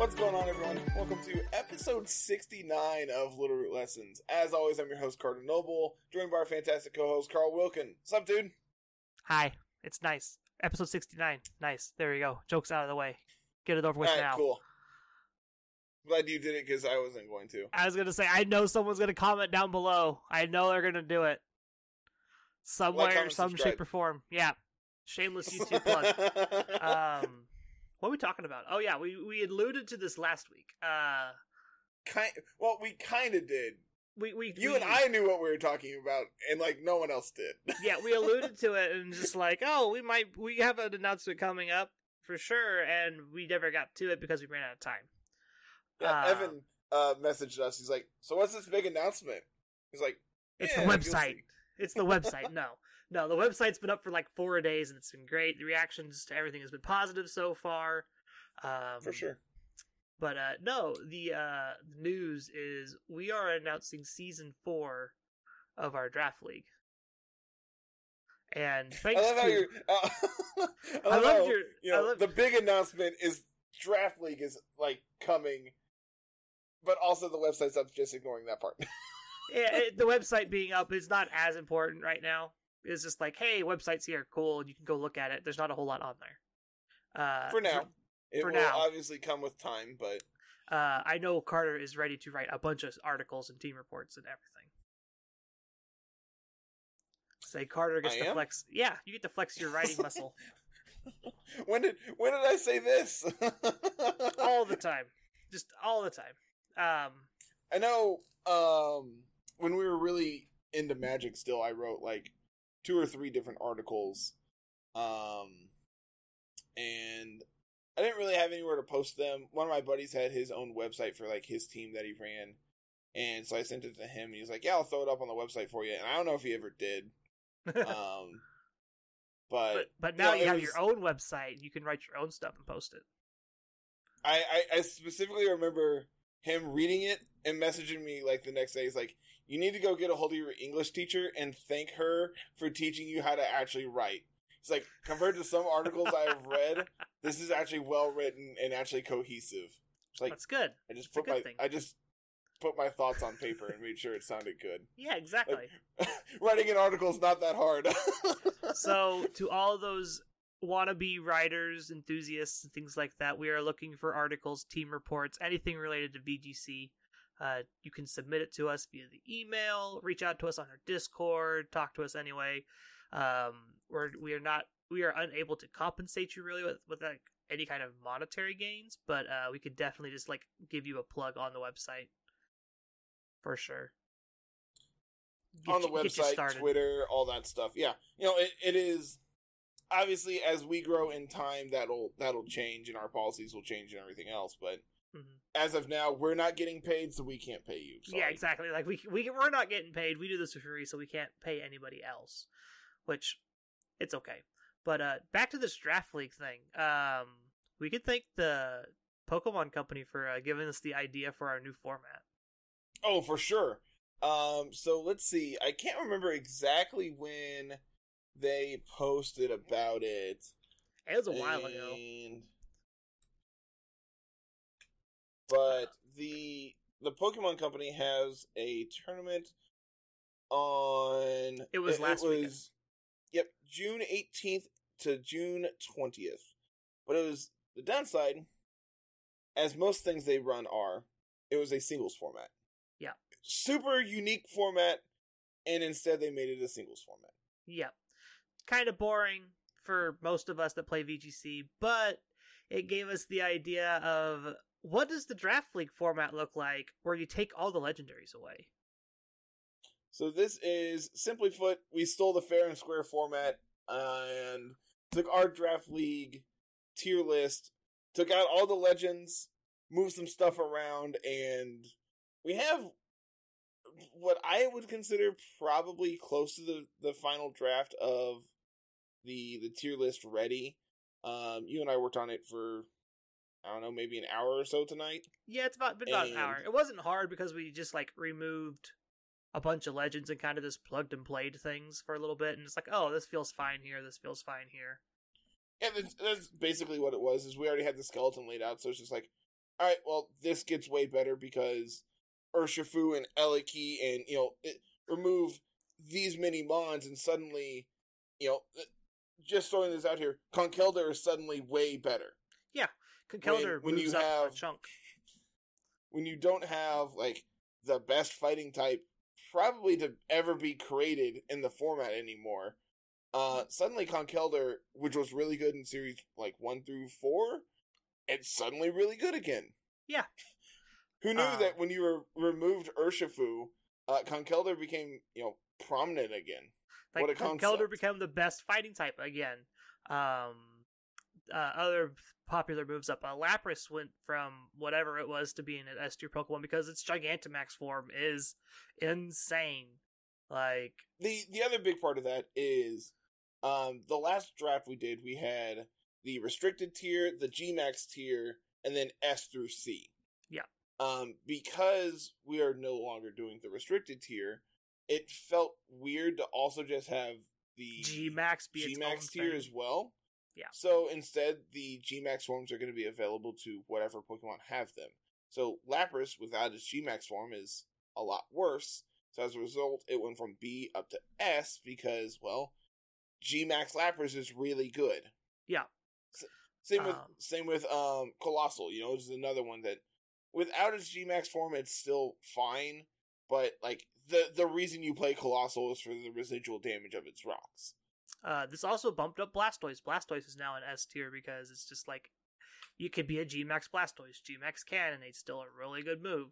What's going on, everyone? Welcome to episode 69 of Little Root Lessons. As always, I'm your host, Carter Noble, joined by our fantastic co host, Carl Wilkin. What's up, dude? Hi, it's nice. Episode 69. Nice. There we go. Joke's out of the way. Get it over with All right, now. cool. Glad you did it because I wasn't going to. I was going to say, I know someone's going to comment down below. I know they're going to do it. Somewhere, comment, some subscribe. shape, or form. Yeah. Shameless YouTube plug. Um, what are we talking about? Oh, yeah. We, we alluded to this last week. Uh, kind, well, we kind of did. we, we, You we- and I knew what we were talking about, and like no one else did. yeah, we alluded to it and just like, oh, we might, we have an announcement coming up for sure. And we never got to it because we ran out of time. Yeah, Uh, Evan uh, messaged us. He's like, "So what's this big announcement?" He's like, It's "Yeah, the website. It's the website. No, no, the website's been up for like four days and it's been great. The reactions to everything has been positive so far. Um, for sure. But uh, no, the uh, news is we are announcing season four of our draft league. And I thanks love how to you're. Uh, I I love love how, your- You I know, love- the big announcement is draft league is like coming, but also the website's up. Just ignoring that part. yeah, it, the website being up is not as important right now. It's just like, hey, website's here, cool, and you can go look at it. There's not a whole lot on there. Uh, for now, it for will now. obviously come with time, but uh, I know Carter is ready to write a bunch of articles and team reports and everything. Say Carter gets I to am? flex. Yeah, you get to flex your writing muscle when did when did I say this? all the time, just all the time. Um, I know um when we were really into magic still I wrote like two or three different articles um and I didn't really have anywhere to post them. One of my buddies had his own website for like his team that he ran. And so I sent it to him and he was like, "Yeah, I'll throw it up on the website for you." And I don't know if he ever did. Um but, but but now know, you have was- your own website. You can write your own stuff and post it. I, I I specifically remember him reading it and messaging me like the next day. He's like, "You need to go get a hold of your English teacher and thank her for teaching you how to actually write." He's like, compared to some articles I have read, this is actually well written and actually cohesive. It's like That's good. I just it's put my thing. I just put my thoughts on paper and made sure it sounded good. Yeah, exactly. Writing an article is not that hard. so to all those wannabe writers, enthusiasts, and things like that, we are looking for articles, team reports, anything related to VGC. Uh, you can submit it to us via the email, reach out to us on our Discord, talk to us anyway. Um, we're we are not we are unable to compensate you really with with like any kind of monetary gains, but uh, we could definitely just like give you a plug on the website for sure. Get on the you- website. Twitter, all that stuff. Yeah, you know, it, it is obviously as we grow in time, that'll that'll change, and our policies will change and everything else. But Mhm. as of now, we're not getting paid, so we can't pay you. Yeah, exactly. Like we we we're not getting paid. We do this for free, so we can't pay anybody else. Which it's okay. But uh back to this draft league thing. Um we could thank the Pokemon company for uh, giving us the idea for our new format. Oh, for sure. Um, so let's see. I can't remember exactly when they posted about it. It was a while ago. But the the Pokemon Company has a tournament on. It was last weekend. was, Yep, June eighteenth to June twentieth. But it was the downside, as most things they run are. It was a singles format. Yeah. Super unique format, and instead they made it a singles format. Yep. Kind of boring for most of us that play VGC, but it gave us the idea of what does the draft league format look like where you take all the legendaries away? So this is simply put, we stole the fair and square format and took our draft league tier list, took out all the legends, moved some stuff around, and we have what I would consider probably close to the, the final draft of the the tier list ready. Um, you and I worked on it for I don't know, maybe an hour or so tonight. Yeah, it's about been about an hour. It wasn't hard because we just like removed a bunch of legends and kind of just plugged and played things for a little bit, and it's like, oh, this feels fine here. This feels fine here. Yeah, that's, that's basically what it was. Is we already had the skeleton laid out, so it's just like, all right, well, this gets way better because Urshifu and Eliki and you know it, remove these many mons, and suddenly, you know, just throwing this out here, Conkeldurr is suddenly way better. Yeah, Conkeldurr when moves you up a have- chunk. When you don't have like the best fighting type probably to ever be created in the format anymore, uh, suddenly Conkeldurr, which was really good in series like one through four, it's suddenly really good again. Yeah. Who knew Uh, that when you re- removed Urshifu, uh, Conkeldurr became you know prominent again? Like what concept. became the best fighting type again. Um, uh, other popular moves up. Uh, Lapras went from whatever it was to being an S tier Pokemon because its Gigantamax form is insane. Like, the the other big part of that is um the last draft we did we had the restricted tier the gmax tier and then s through c Yeah. um because we are no longer doing the restricted tier it felt weird to also just have the G Max be own gmax tier thing. as well Yeah. so instead the gmax forms are going to be available to whatever pokemon have them so lapras without its gmax form is a lot worse so as a result, it went from B up to S because, well, G Max Lapras is really good. Yeah. S- Same with Um, same with um Coalossal. You know, this is another one that without its G Max form, it's still fine. But like the the reason you play Coalossal is for the residual damage of its rocks. Uh, this also bumped up Blastoise. Blastoise is now an S tier because it's just like you could be a G Max Blastoise, G Max can, and it's still a really good move.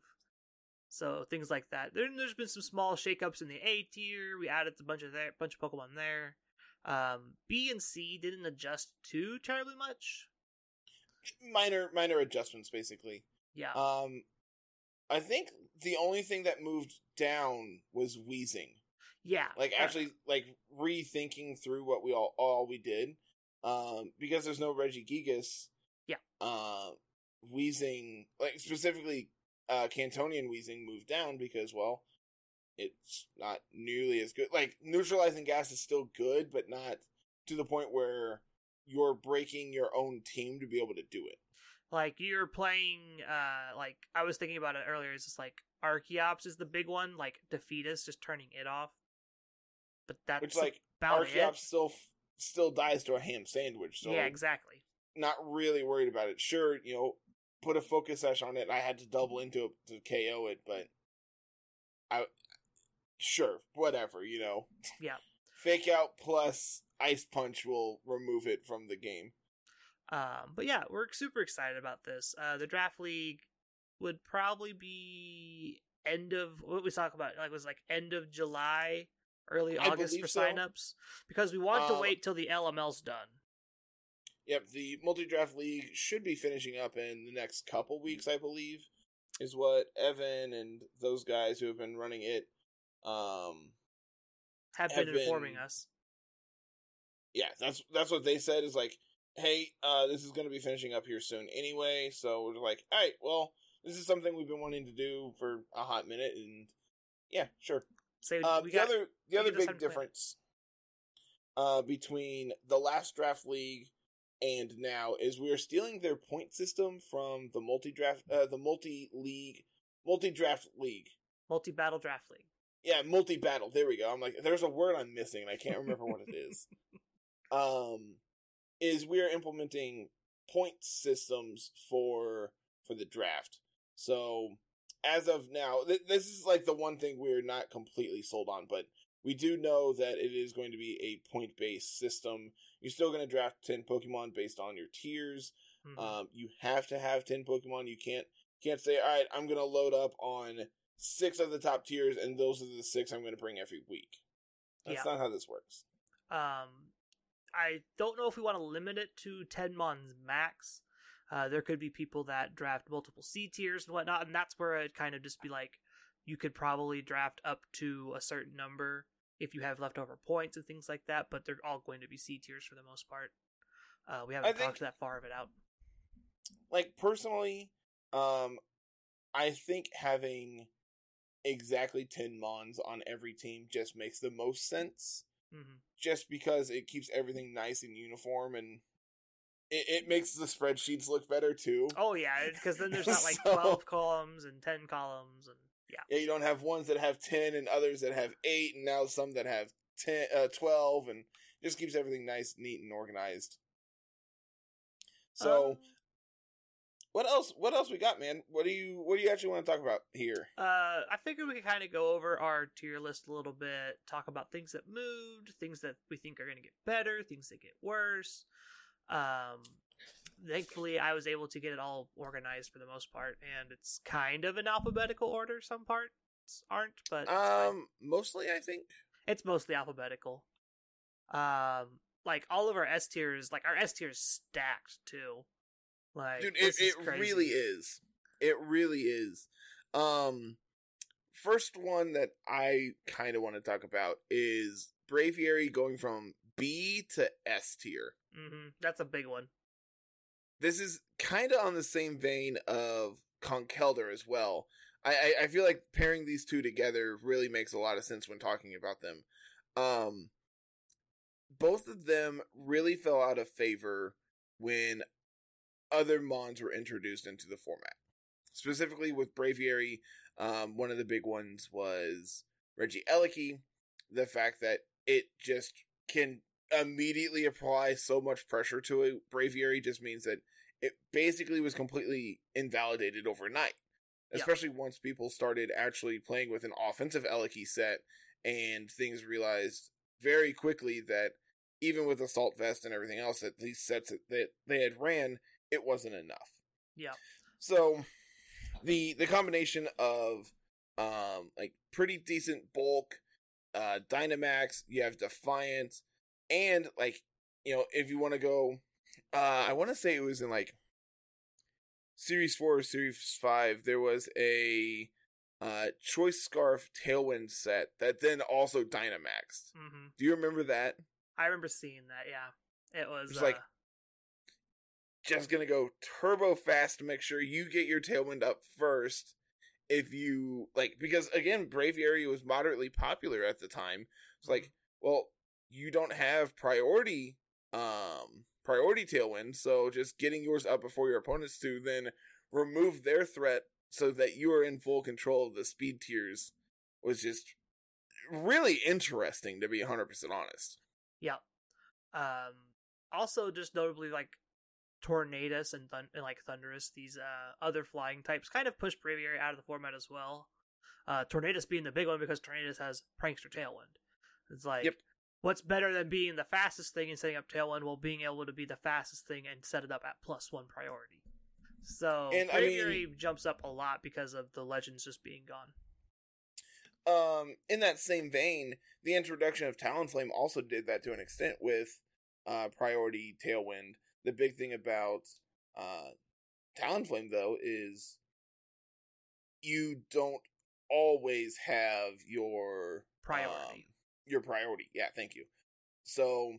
So things like that. There, there's been some small shakeups in the A tier. We added a bunch of there, bunch of Pokemon there. Um, B and C didn't adjust too terribly much. Minor minor adjustments, basically. Yeah, Um, I think the only thing that moved down was Weezing. yeah. like actually like rethinking through what we all all we did um because there's no Regigigas Yeah. uh Weezing like specifically uh Kantonian Weezing moved down because well it's not nearly as good like neutralizing gas is still good but not to the point where you're breaking your own team to be able to do it like you're playing uh like I was thinking about it earlier, it's just like Archeops is the big one, like Defeatist just turning it off. But that's which like about Archeops it. still f- still dies to a ham sandwich so yeah, exactly. not really worried about it. Sure, you know, put a focus sash on it. I had to double into it to KO it, but I sure, whatever, you know. Yeah. Fake out plus ice punch will remove it from the game. Um, but yeah, we're super excited about this. Uh, the draft league would probably be end of what we talk about, like was like end of July, early I August for so. signups because we want to Um, wait till the LML's done. Yep, the multi draft league should be finishing up in the next couple weeks, I believe, is what Evan and those guys who have been running it. Um, Have have been informing been- us. yeah, that's that's what they said. Is like, hey, uh, this is going to be finishing up here soon anyway. So we're like, all right, well, this is something we've been wanting to do for a hot minute, and yeah, sure. So Uh, the got other the other big haven't played it. difference uh, between the last draft league and now is we are stealing their point system from the multi draft, uh, the multi league, multi draft league. multi battle draft league. Yeah, multi battle. There we go. I'm like, there's a word I'm missing, and I can't remember what it is. Um, is we are implementing point systems for for the draft. So as of now, th- this is like the one thing we're not completely sold on, but we do know that it is going to be a point based system. You're still going to draft ten Pokemon based on your tiers. Mhm. Um, you have to have ten Pokemon. You can't can't say, all right, I'm gonna load up on six of the top tiers, and those are the six I'm gonna bring every week. That's Yeah. not how this works. Um, I don't know if we want to limit it to 10 mons max. Uh, there could be people that draft multiple C tiers and whatnot, and that's where it'd kind of just be like, you could probably draft up to a certain number if you have leftover points and things like that, but they're all going to be C tiers for the most part. Uh, we haven't I think- talked that far of it out. Like personally, um, I think having exactly ten Mons on every team just makes the most sense. hmm Just because it keeps everything nice and uniform, and it, it makes the spreadsheets look better too. Oh yeah, because then there's not like So- twelve columns and ten columns, and yeah, Yeah, you don't have ones that have ten and others that have eight, and now some that have ten, uh, twelve, and just keeps everything nice, neat, and organized. So, Um, what else? What else we got, man? What do you What do you actually want to talk about here? Uh, I figured we could kind of go over our tier list a little bit, talk about things that moved, things that we think are going to get better, things that get worse. Um, thankfully, I was able to get it all organized for the most part, and it's kind of in alphabetical order. Some parts aren't, but. Um, mostly, I think. it's mostly alphabetical. Um, like all of our S tiers, like our S tiers stacked too. Like, Dude, it, this it crazy. really is. It really is. Um, first one that I kind of want to talk about is Braviary going from B to S tier. hmm That's a big one. This is kind of on the same vein of Conkeldurr as well. I, I, I feel like pairing these two together really makes a lot of sense when talking about them. Um, both of them really fell out of favor when other Mons were introduced into the format. Specifically with Braviary, um, one of the big ones was Regieleki. The fact that it just can immediately apply so much pressure to a Braviary just means that it basically was completely invalidated overnight. Yeah. Especially once people started actually playing with an offensive Eliki set and things realized very quickly that even with Assault Vest and everything else that these sets that- they had ran, it wasn't enough. Yeah. So the the combination of um like pretty decent bulk, uh Dynamax, you have Defiant, and like you know, if you want to go uh I want to say it was in like Series 4 or Series 5, there was a uh Choice Scarf Tailwind set that then also Dynamaxed. hmm Do you remember that? I remember seeing that. Yeah, it was It's like- uh, just gonna go turbo fast to make sure you get your tailwind up first if you like because again braviary was moderately popular at the time it's like well you don't have priority um priority tailwind so just getting yours up before your opponents do then remove their threat so that you are in full control of the speed tiers was just really interesting to be 100% honest yeah. Um, also, just notably, like Tornadus and, Thun- and like Thundurus, these uh other flying types kind of push Braviary out of the format as well. Uh, Tornadus being the big one because Tornadus has Prankster Tailwind. It's like, Yep. What's better than being the fastest thing and setting up Tailwind while being able to be the fastest thing and set it up at plus one priority? So And, I mean- jumps up a lot because of the legends just being gone. um in that same vein the introduction of talonflame also did that to an extent with uh priority tailwind the big thing about uh talonflame though is you don't always have your Priority. um, your priority yeah thank you so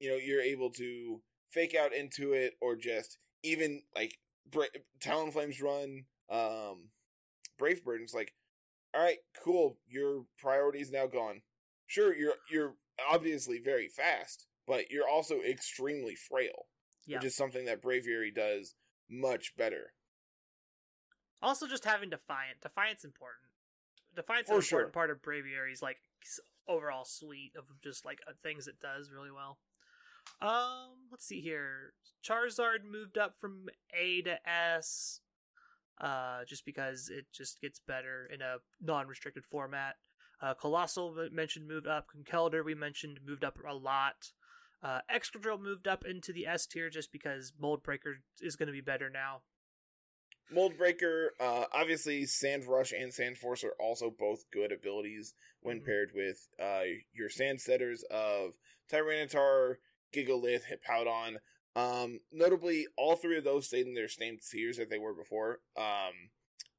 you know you're able to fake out into it or just even like Bra- talonflame's run um brave burden's like all right, cool. Your priority is now gone. Sure, you're you're obviously very fast, but you're also extremely frail, yeah. which is something that Braviary does much better. Also, just having Defiant. Defiant's important. Defiant's For an sure. important part of Braviary's like overall suite of just like uh, things it does really well. Um, let's see here. Charizard moved up from A to S, uh, just because it just gets better in a non-restricted format. Uh, Coalossal mentioned moved up. Conkeldurr we mentioned moved up a lot. Uh, Excadrill moved up into the S tier just because Mold Breaker is going to be better now. Mold Breaker, uh, obviously, Sand Rush and Sand Force are also both good abilities when Mhm. paired with uh, your Sand Setters of Tyranitar, Gigalith, Hippowdon. Um, notably, all three of those stayed in their same tiers that they were before. Um,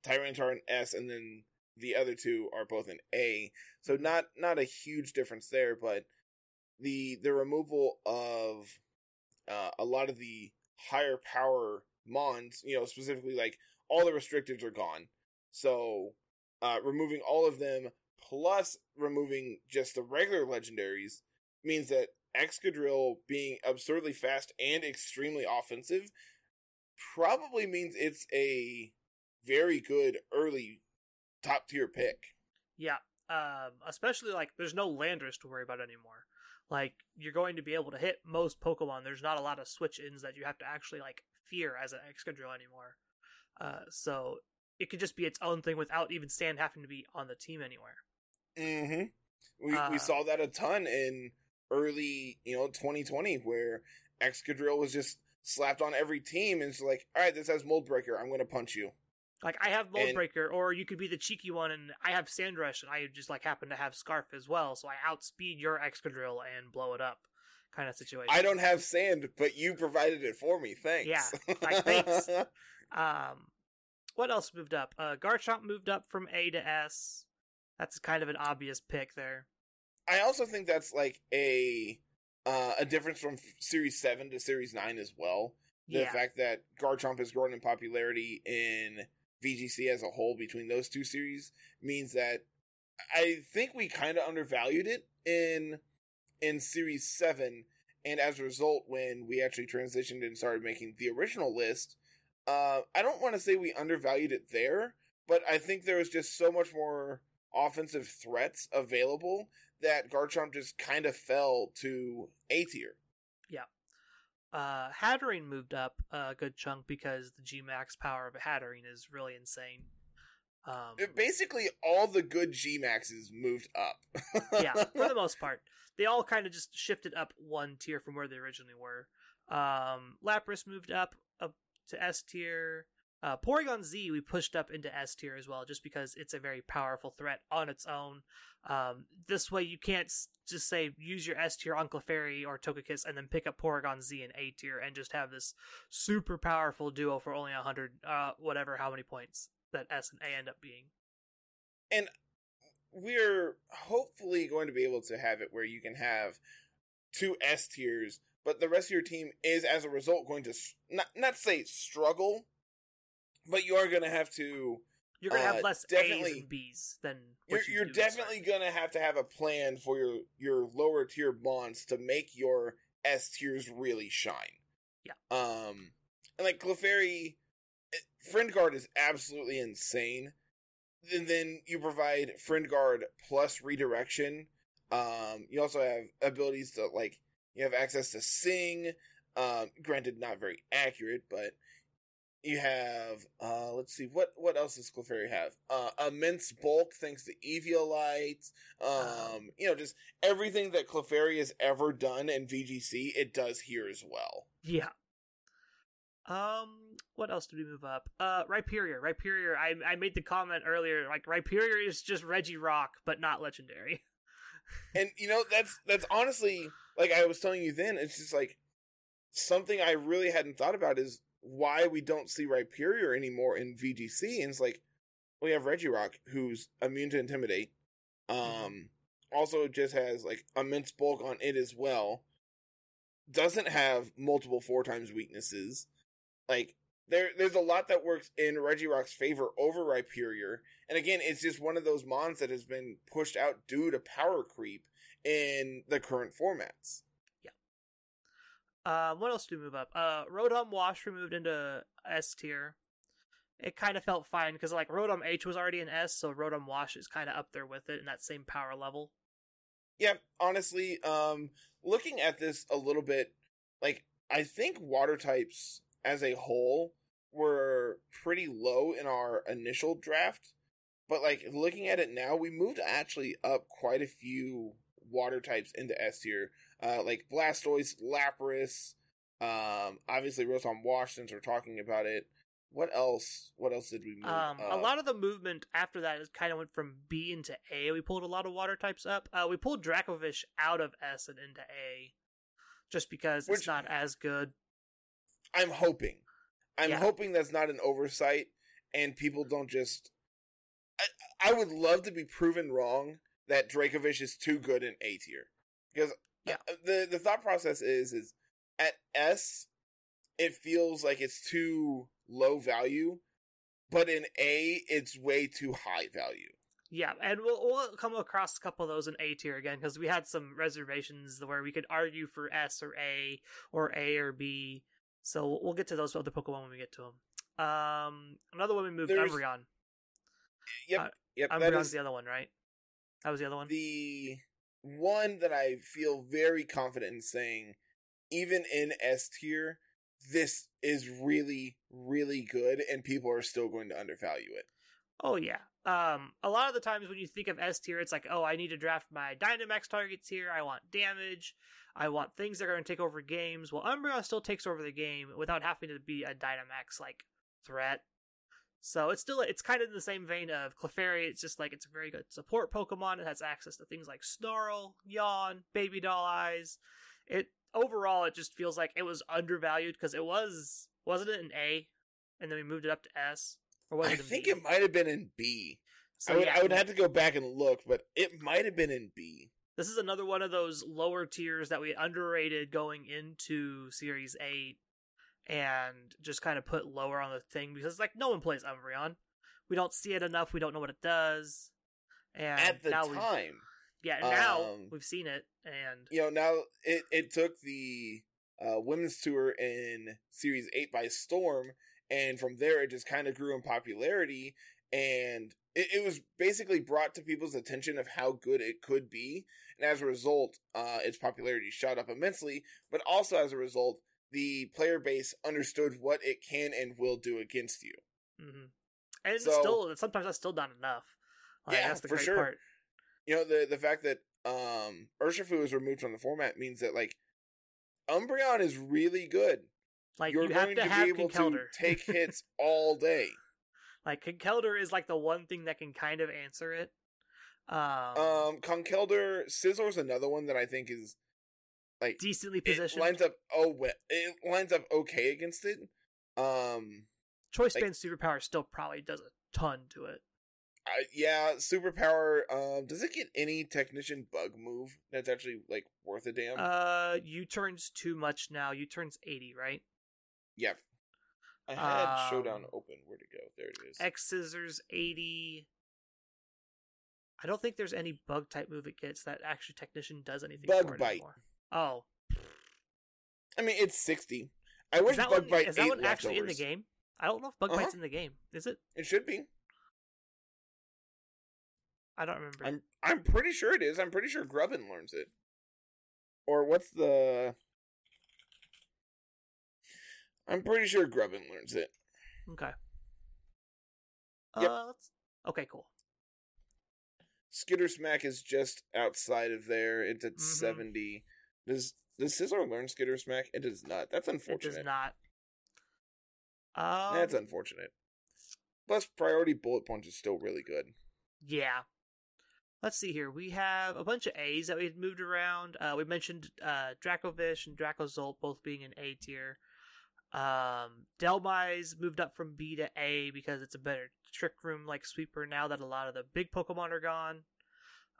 Tyranitar in S, and then the other two are both in A. So not not a huge difference there, but the the removal of uh, a lot of the higher power mons, you know, specifically like all the restrictives are gone. So uh, removing all of them plus removing just the regular legendaries means that Excadrill being absurdly fast and extremely offensive probably means it's a very good early top tier pick. Yeah, um, especially like there's no Landorus to worry about anymore. Like you're going to be able to hit most Pokemon. There's not a lot of switch ins that you have to actually like fear as an Excadrill anymore. Uh, so it could just be its own thing without even Sand having to be on the team anywhere. Mm-hmm. We Uh, we saw that a ton in early, you know, 2020, where Excadrill was just slapped on every team, and it's like, all right, this has Mold Breaker. I'm going to punch you. Like I have Mold And- or you could be the cheeky one, and I have Sandrush, and I just like happen to have Scarf as well, so I outspeed your Excadrill and blow it up, kind of situation. I don't have sand, but you provided it for me. Thanks. Yeah, like, thanks. Um, what else moved up? Uh, Garchomp moved up from A to S. That's kind of an obvious pick there. I also think that's like a uh, a difference from Series Seven to Series Nine as well. The Yeah, fact that Garchomp has grown in popularity in VGC as a whole between those two series means that I think we kind of undervalued it in in Series Seven, and as a result, when we actually transitioned and started making the original list, uh, I don't want to say we undervalued it there, but I think there was just so much more offensive threats available that Garchomp just kind of fell to A tier. Uh, Hatterene moved up a good chunk because the G Max power of Hatterene is really insane. Um, Basically, all the good G Maxes moved up. yeah, for the most part, they all kind of just shifted up one tier from where they originally were. Um, Lapras moved up up to S tier. Uh, Porygon Z we pushed up into S tier as well, just because it's a very powerful threat on its own. Um, this way, you can't just say use your S tier on Clefairy or Togekiss and then pick up Porygon Z in A tier and just have this super powerful duo for only hundred, uh, whatever, how many points that S and A end up being. And we're hopefully going to be able to have it where you can have two S tiers, but the rest of your team is, as a result, going to not not say struggle, but you are going to have to You're gonna Uh, have less A's and B's than you're, you you're definitely gonna have to have a plan for your your lower tier bonds to make your S tiers really shine. Yeah. Um, and like Clefairy, eh, Friend Guard is absolutely insane. And then you provide Friend Guard plus redirection. Um, you also have abilities to like you have access to Sing. Um, granted, not very accurate, but you have uh let's see what what else does Clefairy have? Uh immense bulk thanks to Eviolite. Um you know just everything that Clefairy has ever done in VGC it does here as well. Yeah. Um, what else did we move up? Uh, Rhyperior. Rhyperior. I I made the comment earlier. Like Rhyperior is just Regirock, but not legendary. And you know that's that's honestly like I was telling you then it's just like something I really hadn't thought about is why we don't see Rhyperior anymore in VGC and it's like we have Regirock who's immune to intimidate. Um also just has like immense bulk on it as well. Doesn't have multiple four times weaknesses. Like there there's a lot that works in Regirock's favor over Rhyperior. And again, it's just one of those mons that has been pushed out due to power creep in the current formats. Um, what else did we move up? Uh, Rotom Wash removed into S tier. It kind of felt fine because like Rotom H was already in S, so Rotom Wash is kind of up there with it in that same power level. Yeah, honestly, um, looking at this a little bit, like I think water types as a whole were pretty low in our initial draft, but like looking at it now, we moved actually up quite a few water types into S tier, uh, like Blastoise, Lapras, um, obviously Rotom Wash since we're talking about it. What else? What else did we move? Um, a lot of the movement after that is kind of went from B into A. We pulled a lot of water types up. Uh, we pulled Dracovish out of S and into A, just because Which- it's not as good. I'm hoping. I'm Yeah. hoping that's not an oversight and people don't just. I, I would love to be proven wrong that Dracovish is too good in A tier because Yeah. uh, the the thought process is is at S it feels like it's too low value, but in A it's way too high value. Yeah, and we'll we'll come across a couple of those in A tier again because we had some reservations where we could argue for S or A or A or B. So we'll get to those other Pokemon when we get to them. Um, another one we moved There's- Umbreon. Yep, Uh, yep. That Umbreon's is the other one, right? That was the other one. the one that I feel very confident in saying, even in S tier, this is really, really good, and people are still going to undervalue it. Oh yeah. Um, a lot of the times when you think of S tier, it's like, oh, I need to draft my Dynamax targets here. I want damage. I want things that are going to take over games. Well, Umbreon still takes over the game without having to be a Dynamax like threat. So it's still it's kind of in the same vein of Clefairy. It's just like it's a very good support Pokemon. It has access to things like Snarl, Yawn, Baby Doll Eyes. It overall it just feels like it was undervalued because it was wasn't it an A, and then we moved it up to S. Or was I it think B? it might have been in B. So I would, yeah, I would have to go back and look, but it might have been in B. this is another one of those lower tiers that we underrated going into Series 8 and just kind of put lower on the thing because it's like no one plays Umbreon. We don't see it enough, we don't know what it does. And At the now time, yeah, now um, we've seen it and you know, now it, it took the uh, women's tour in Series 8 by storm, and from there it just kind of grew in popularity, and it, it was basically brought to people's attention of how good it could be, and as a result, uh, its popularity shot up immensely, but also as a result, the player base understood what it can and will do against you. mhm. and it's So- still sometimes that's still not enough. Like, Yeah, that's the for great sure. part. you know the the fact that um Urshifu is removed from the format means that like Umbreon is really good. Like You're you have going to to, have be able to take hits all day. like Conkeldurr is like the one thing that can kind of answer it. Um, Um, Conkeldurr, Scissor's another one that I think is like decently positioned. it lines up. Oh, well, it lines up okay against it. Um, Choice like- band superpower still probably does a ton to it. I, yeah, superpower. Um, does it get any technician bug move that's actually like worth a damn? Uh, U turns too much now. U turns eighty, right? yep. I had Showdown um, open. Where to go? There it is. X scissors eighty. I don't think there's any bug type move it gets that actually technician does anything. Bug for it bite. Anymore. Oh, I mean, it's sixty. I wish is that Bug one, Bite is that ate one actually in the leftovers. game? I don't know if bug Uh-huh. bite's in the game. Is it? It should be. I don't remember. I'm I'm pretty sure it is. I'm pretty sure Grubbin learns it. Or what's the? I'm pretty sure Grubbin learns it. Okay. Yep. Uh, let's... okay, cool. Skitter Smack is just outside of there. It's at Mhm. seventy. Does does Scizor learn Skitter Smack? It does not. That's unfortunate. It does not. Um, That's unfortunate. Plus, priority bullet punch is still really good. Yeah. Let's see here. We have a bunch of A's that we had moved around. Uh, we mentioned uh, Dracovish and Dracozolt both being in A tier. Um, Dhelmise moved up from B to A because it's a better trick room like sweeper now that a lot of the big Pokemon are gone.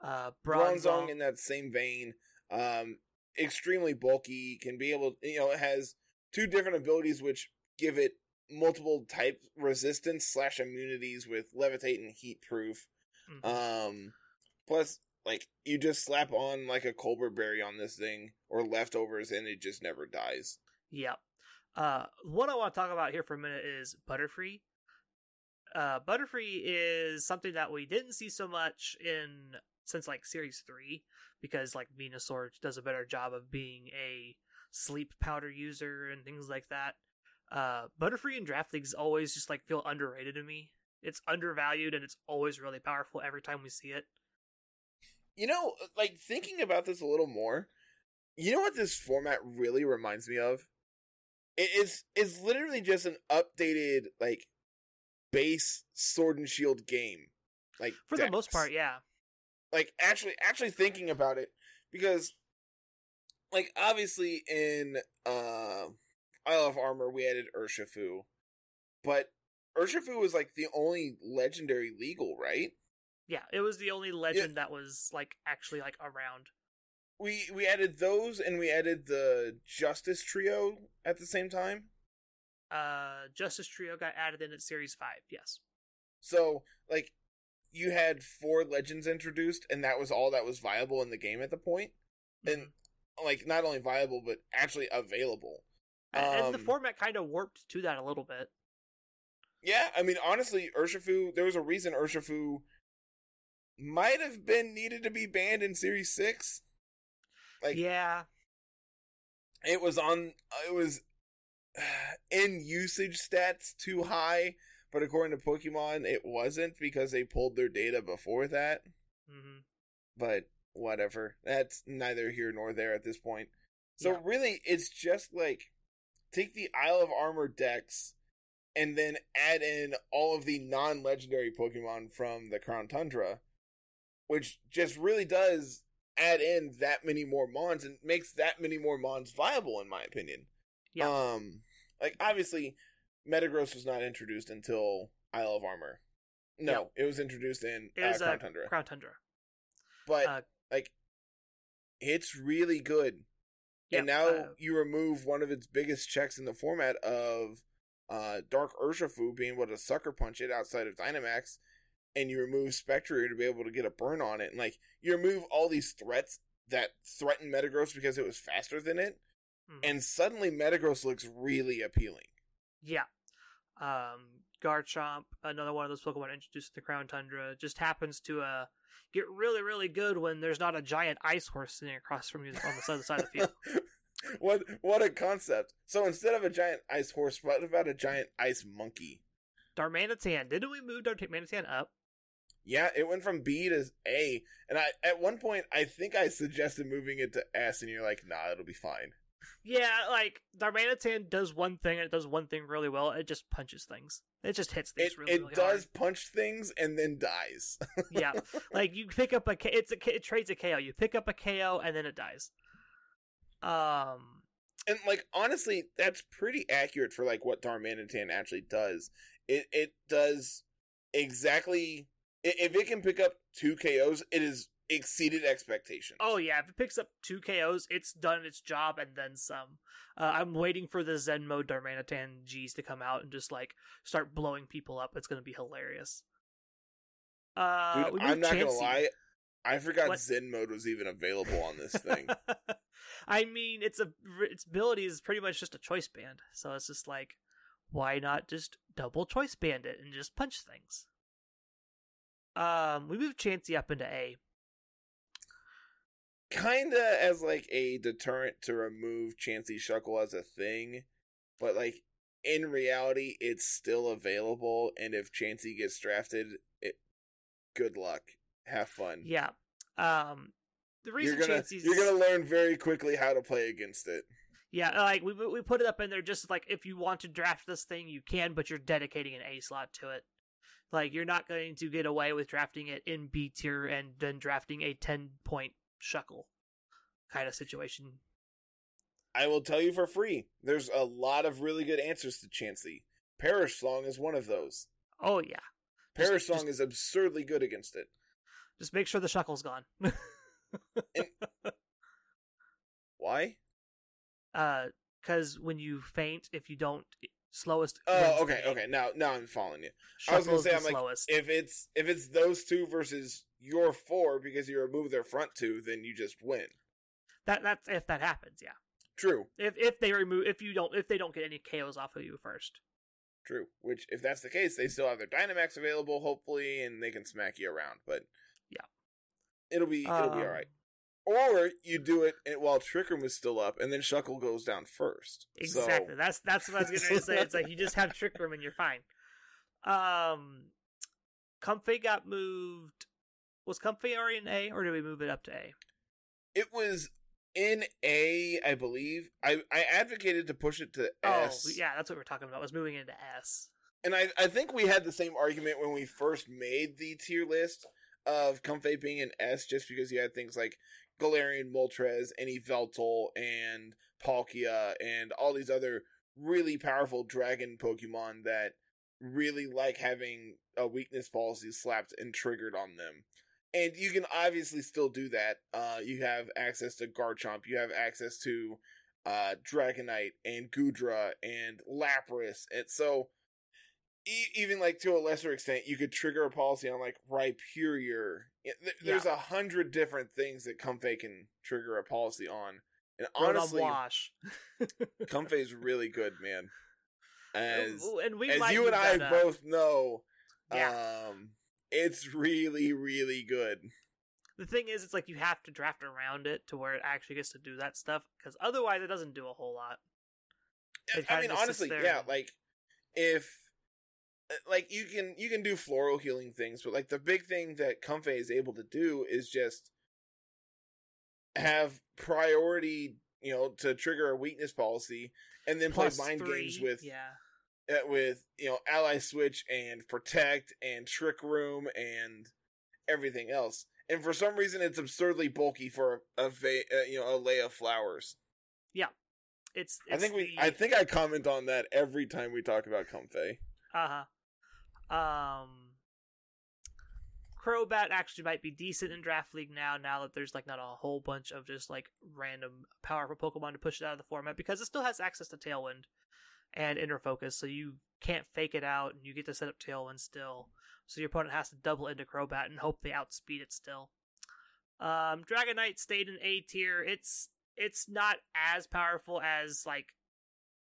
Uh, Bronzong Bronzong, in that same vein, um, extremely bulky, can be able, you know, it has two different abilities which give it multiple type resistance slash immunities with levitate and heat proof. Mhm. Um, plus, like you just slap on like a Colbur berry on this thing or leftovers, and it just never dies. Yep. Uh, what I want to talk about here for a minute is Butterfree. Uh, Butterfree is something that we didn't see so much in since like Series Three, because like Venusaur does a better job of being a sleep powder user and things like that. Uh, Butterfree and draft leagues always just like feel underrated to me. It's undervalued and it's always really powerful every time we see it. You know, like thinking about this a little more, you know what this format really reminds me of? It is it's literally just an updated like base sword and shield game. Like For the most part, yeah. Like actually actually thinking about it because like obviously in uh Isle of Armor we added Urshifu. But Urshifu was like the only legendary legal, right? Yeah, it was the only legend that was like actually like around. we we added those and we added the justice trio at the same time Uh, Justice Trio got added in at Series Five. Yes. so like you had four legends introduced, and that was all that was viable in the game at the point, and Mhm. like not only viable but actually available. And- and the um, format kind of warped to that a little bit. Yeah, I mean, honestly, Urshifu, there was a reason Urshifu might have been needed to be banned in Series 6. Like, yeah, it was on, it was in usage stats too high, but according to Pokemon, it wasn't because they pulled their data before that. hmm But whatever. That's neither here nor there at this point. So, Yeah. really, it's just like take the Isle of Armor decks and then add in all of the non legendary Pokemon from the Crown Tundra, which just really does add in that many more Mons and makes that many more Mons viable, in my opinion. Yeah. Um, like, obviously, Metagross was not introduced until Isle of Armor. No, it was introduced in it uh, was Crown uh, Tundra. Crown Tundra. but, uh, like, it's really good. Yeah, and now uh, you remove one of its biggest checks in the format of uh, Dark Urshifu being able to sucker punch it outside of Dynamax, and you remove Spectrier to be able to get a burn on it, and like you remove all these threats that threaten Metagross because it was faster than it, mhm. and suddenly Metagross looks really appealing. Yeah. Um, Garchomp, another one of those Pokemon introduced to the Crown Tundra, just happens to uh get really, really good when there's not a giant ice horse sitting across from you on the other side of the field. what what a concept! So instead of a giant ice horse, what about a giant ice monkey? Darmanitan, didn't we move Darmanitan up? Yeah, it went from B to A, and I at one point I think I suggested moving it to S, and you're like, "Nah, it'll be fine." Yeah, like Darmanitan does one thing and it does one thing really well. It just punches things. It just hits things It really, it really does punch things and then dies. Yeah, like you pick up a K- it's a it trades a KO. You pick up a KO and then it dies. Um, and like honestly, that's pretty accurate for like what Darmanitan actually does. It it does exactly if it can pick up two KOs, it has exceeded expectations. Oh yeah, if it picks up two KOs, it's done its job and then some. Uh, I'm waiting for the Zen mode Darmanitan G's to come out and just like start blowing people up. It's gonna be hilarious. Uh, Dude, I'm not gonna lie. I forgot What? Zen mode was even available on this thing. I mean, it's a its ability is pretty much just a choice band, so it's just like, why not just double choice band it and just punch things? Um, we move Chansey up into A. kinda as like a deterrent to remove Chansey Shuckle as a thing, but like in reality, it's still available. And if Chansey gets drafted, it good luck, have fun. Yeah. Um, the you're reason gonna Chansey's you're gonna learn very quickly how to play against it. Yeah, like we we put it up in there just like if you want to draft this thing, you can, but you're dedicating an A slot to it. Like you're not going to get away with drafting it in B tier and then drafting a ten point shuckle kind of situation. I will tell you for free. There's a lot of really good answers to Chansey. Perish Song is one of those. Oh yeah, Perish just- Song is absurdly good against it. just make sure the shuckle's gone. Why? uh, because when you faint, if you don't slowest. Oh, okay, okay. Now, now I'm following you. I was gonna say, I'm like, slowest. if it's if it's those two versus your four because you remove their front two, then you just win. that that's if that happens. Yeah, True, if if they remove if you don't if they don't get any KOs off of you first. true. Which, if that's the case, they still have their Dynamax available, hopefully, and they can smack you around. But Yeah. it'll be it'll be Um, all right. Or you do it while Trick Room is still up, and then Shuckle goes down first. So- Exactly. That's that's what I was gonna say. It's like you just have trick room and you're fine. Um, Comfey got moved. Was Comfey already in A, or did we move it up to A? it was in A, I believe. I I advocated to push it to S. Oh, yeah, that's what we're talking about. Was moving it into S. And I, I think we had the same argument when we first made the tier list of Comfey being an S just because you had things like Galarian Moltres and Yveltal and Palkia and all these other really powerful dragon Pokemon that really like having a weakness policy slapped and triggered on them. And you can obviously still do that. Uh, you have access to Garchomp, you have access to uh, Dragonite and Goodra and Lapras. And so even like to a lesser extent, you could trigger a policy on like Rhyperior. Yeah, There's a hundred different things that Comfey can trigger a policy on, and honestly, Wash. Comfey is really good, man. As and we as you and I up. both know, Yeah. um, it's really, really good. The thing is, it's like you have to draft around it to where it actually gets to do that stuff, because otherwise it doesn't do a whole lot. I mean, honestly, yeah, like if uh, like you can you can do floral healing things, but like the big thing that Comfey is able to do is just have priority, you know, to trigger a weakness policy, and then Plus play mind games with yeah. uh, with you know ally switch and protect and trick room and everything else. And for some reason, it's absurdly bulky for a, va- uh, you know a lay of flowers. Yeah, it's, I it's think we the- I think I comment on that every time we talk about Comfey. Uh huh. Um, Crobat actually might be decent in Draft League now. Now that there's like not a whole bunch of just like random powerful Pokemon to push it out of the format, because it still has access to Tailwind and Inner Focus, so you can't fake it out, and you get to set up Tailwind still. So your opponent has to double into Crobat and hope they outspeed it still. Um, Dragonite stayed in A tier. It's it's not as powerful as like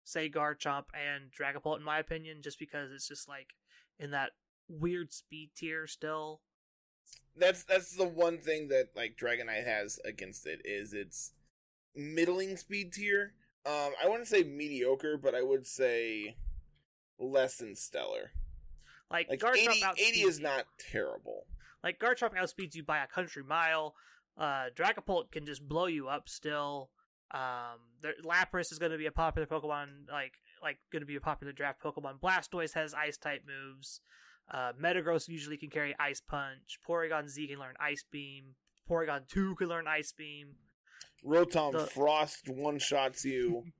say Garchomp and Dragapult in my opinion, just because it's just like in that weird speed tier still. That's that's the one thing that like Dragonite has against it is its middling speed tier. Um, I wouldn't say mediocre, but I would say less than stellar. Like, Like Garchomp 80, outspeeds 80 is not terrible. like Garchomp outspeeds you by a country mile. Uh, Dragapult can just blow you up still. Um, there, Lapras is going to be a popular Pokemon, like like going to be a popular draft Pokemon. Blastoise has Ice type moves. Uh, Metagross usually can carry Ice Punch. Porygon Z can learn Ice Beam. Porygon Two can learn Ice Beam. Rotom The- Frost one shots you.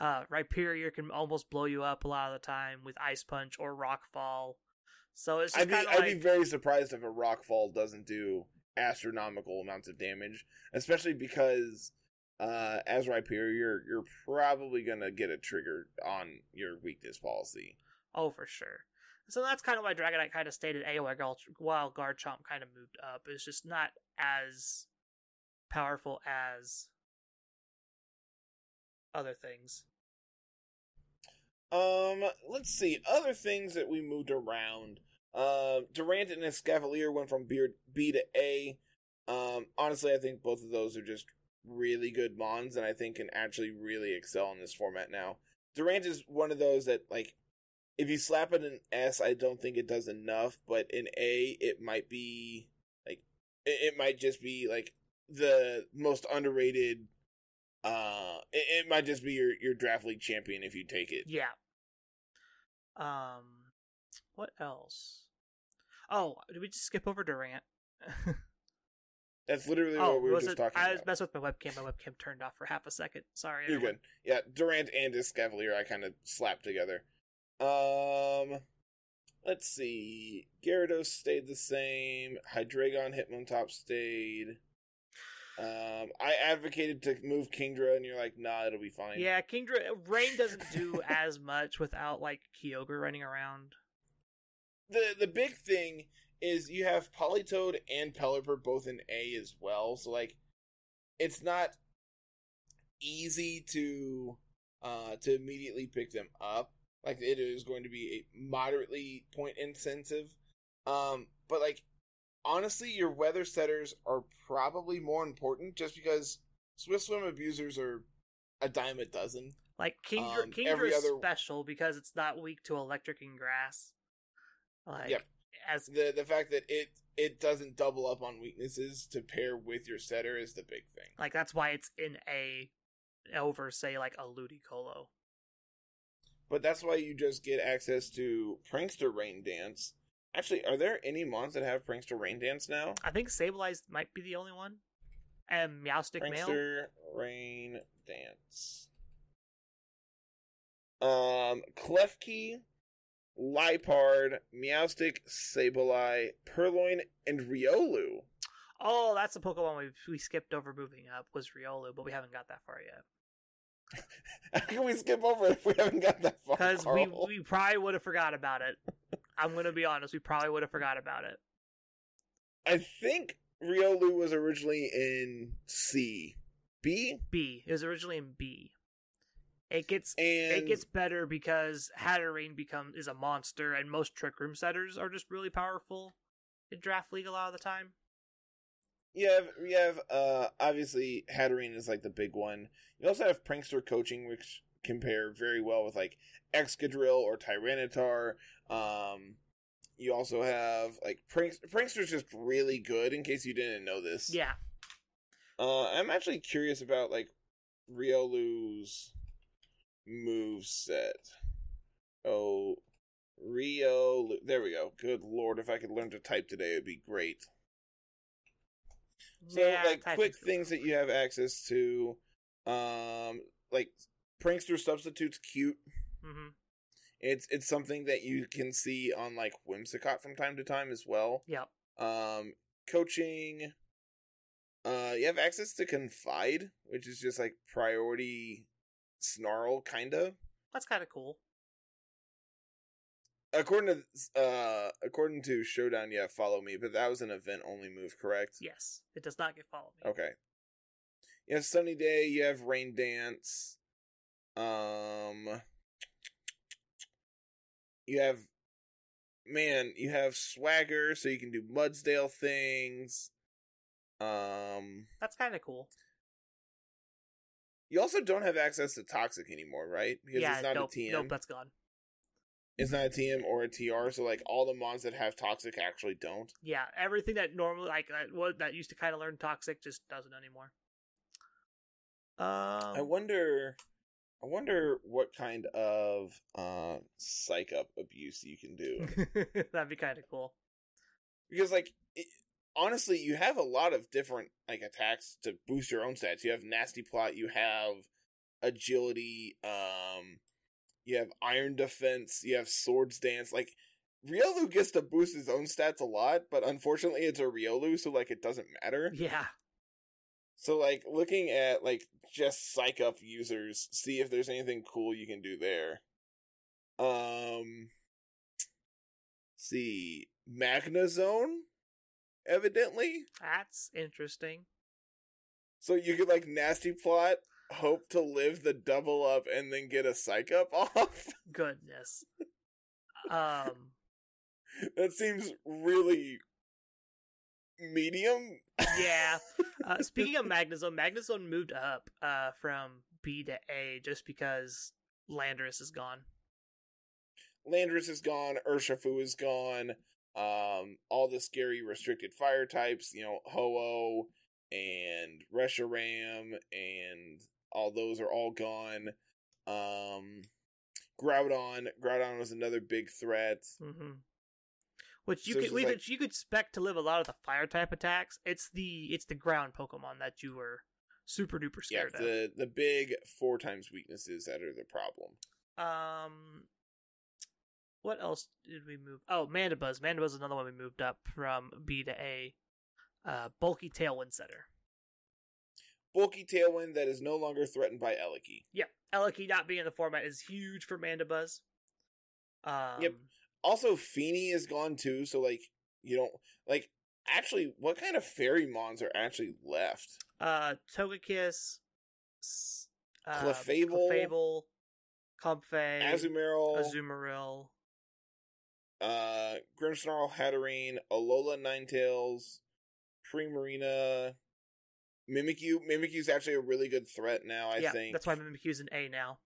Uh, Rhyperior can almost blow you up a lot of the time with Ice Punch or Rock Fall. So it's just I'd be of I'd be very surprised if a rock fall doesn't do astronomical amounts of damage, especially because uh, as Rhyperior, you're you're probably gonna get a trigger on your weakness policy. Oh, for sure. So that's kind of why Dragonite kind of stayed at A while Gar- while Garchomp kind of moved up. It's just not as powerful as other things. Um, let's see other things that we moved around. Uh, Durant and Escavalier went from B, B to A. Um, honestly, I think both of those are just really good mons, and I think can actually really excel in this format now. Durant is one of those that like, if you slap it in S, I don't think it does enough, but in A, it might be like, it, it might just be like the most underrated. Uh, it, it might just be your your draft league champion if you take it. Yeah. Um, what else? Oh, did we just skip over Durant? That's literally oh, what we were was just it? talking I was messing with my webcam. My webcam turned off for half a second. Sorry, You're everyone. good. Yeah, Durant and Escavalier I kind of slapped together. Um, let's see. Gyarados stayed the same. Hydreigon, Hitmontop stayed. Um, I advocated to move Kingdra, and you're like, nah, it'll be fine. Yeah, Kingdra Rain doesn't do as much without like Kyogre running around. The the big thing is you have Politoed and Pelipper both in A as well, so like, it's not easy to uh to immediately pick them up. Like it is going to be a moderately point incentive. Um, but like honestly, your weather setters are probably more important just because Swift Swim abusers are a dime a dozen. Like Kingdra, Um, Kingdra is other- special because it's not weak to electric and grass. Like Yep. As The the fact that it it doesn't double up on weaknesses to pair with your setter is the big thing. like that's why it's in A over say like a Ludicolo. But that's why you just get access to Prankster Rain Dance. Actually, are there any mons that have Prankster Rain Dance now? I think Sableye might be the only one. And Meowstic male. Prankster Rain Dance. Um, Klefki, Liepard, Meowstic, Sableye, Purrloin, and Riolu. Oh, that's the Pokemon we we skipped over moving up was Riolu, but we haven't got that far yet. How can we skip over it if we haven't got that far? Because we, we probably would have forgot about it. I'm gonna be honest, we probably would have forgot about it. I think Riolu was originally in C. B? B. It was originally in B. It gets And it gets better because Hatterene become is a monster, and most Trick Room setters are just really powerful in Draft League a lot of the time. you have you have uh obviously Hatterene is like the big one. You also have Prankster coaching, which compare very well with like Excadrill or Tyranitar. Um you also have like Prank- Prankster's just really good in case you didn't know this. Yeah, Uh I'm actually curious about like Riolu's move set. Oh Rio there we go. Good lord, if I could learn to type today it'd be great. So yeah, like quick things that you have access to, um, like prankster substitutes cute. Mhm. It's it's something that you can see on like Whimsicott from time to time as well. Yep. Um, coaching. Uh, you have access to confide, which is just like priority snarl kind of. That's kind of cool. According to uh, according to Showdown, yeah, follow me, but that was an event only move, correct? Yes, it does not get follow me. Okay. You have Sunny Day, you have Rain Dance. Um You have man, you have Swagger, so you can do Mudsdale things. Um That's kind of cool. You also don't have access to Toxic anymore, right? Because yeah, it's not nope, a TM. nope, that's gone. It's not a TM or a TR, so like all the mons that have Toxic actually don't. Yeah, everything that normally like that, what that used to kind of learn toxic just doesn't anymore. Um, I wonder I wonder what kind of uh psych up abuse you can do. that'd be kind of cool. because like it, honestly you have a lot of different like attacks to boost your own stats. You have nasty plot you have agility um you have iron defense you have swords dance. Like riolu gets to boost his own stats a lot but unfortunately it's a riolu so like it doesn't matter. Yeah, so like looking at like just psych up users see if there's anything cool you can do there. Um see. Magnezone evidently that's interesting. so you could like nasty plot hope to live the double up and then get a psych up off Goodness. Um, that seems really medium yeah. Uh, speaking of Magnezone, Magnezone moved up uh from B to A just because Landorus is gone. Landorus is gone, Urshifu is gone, um, all the scary restricted fire types, you know, Ho-Oh and Reshiram and all those are all gone. Um, Groudon, Groudon was another big threat. hmm Which you So could like- you could expect to live a lot of the fire type attacks. It's the it's the ground Pokemon that you were super duper Yeah, scared of. the the big four times weaknesses that are the problem. Um, what else did we move? Oh, Mandibuzz. Mandibuzz is another one we moved up from B to A. Uh, bulky Tailwind Setter. Bulky Tailwind that is no longer threatened by Eliki. Yeah, Eliki not being in the format is huge for Mandibuzz. Um, Yep. Also, Fini is gone too, so like you don't like. Actually, what kind of fairy mons are actually left? Uh, Togekiss. Uh, Clefable. Clefable. Comfey. Azumarill, Azumarill. Uh, Grimmsnarl, Hatterene, Alola Ninetales, Primarina, Mimikyu. Mimikyu's actually a really good threat now. I yeah, think that's why Mimikyu's in A now.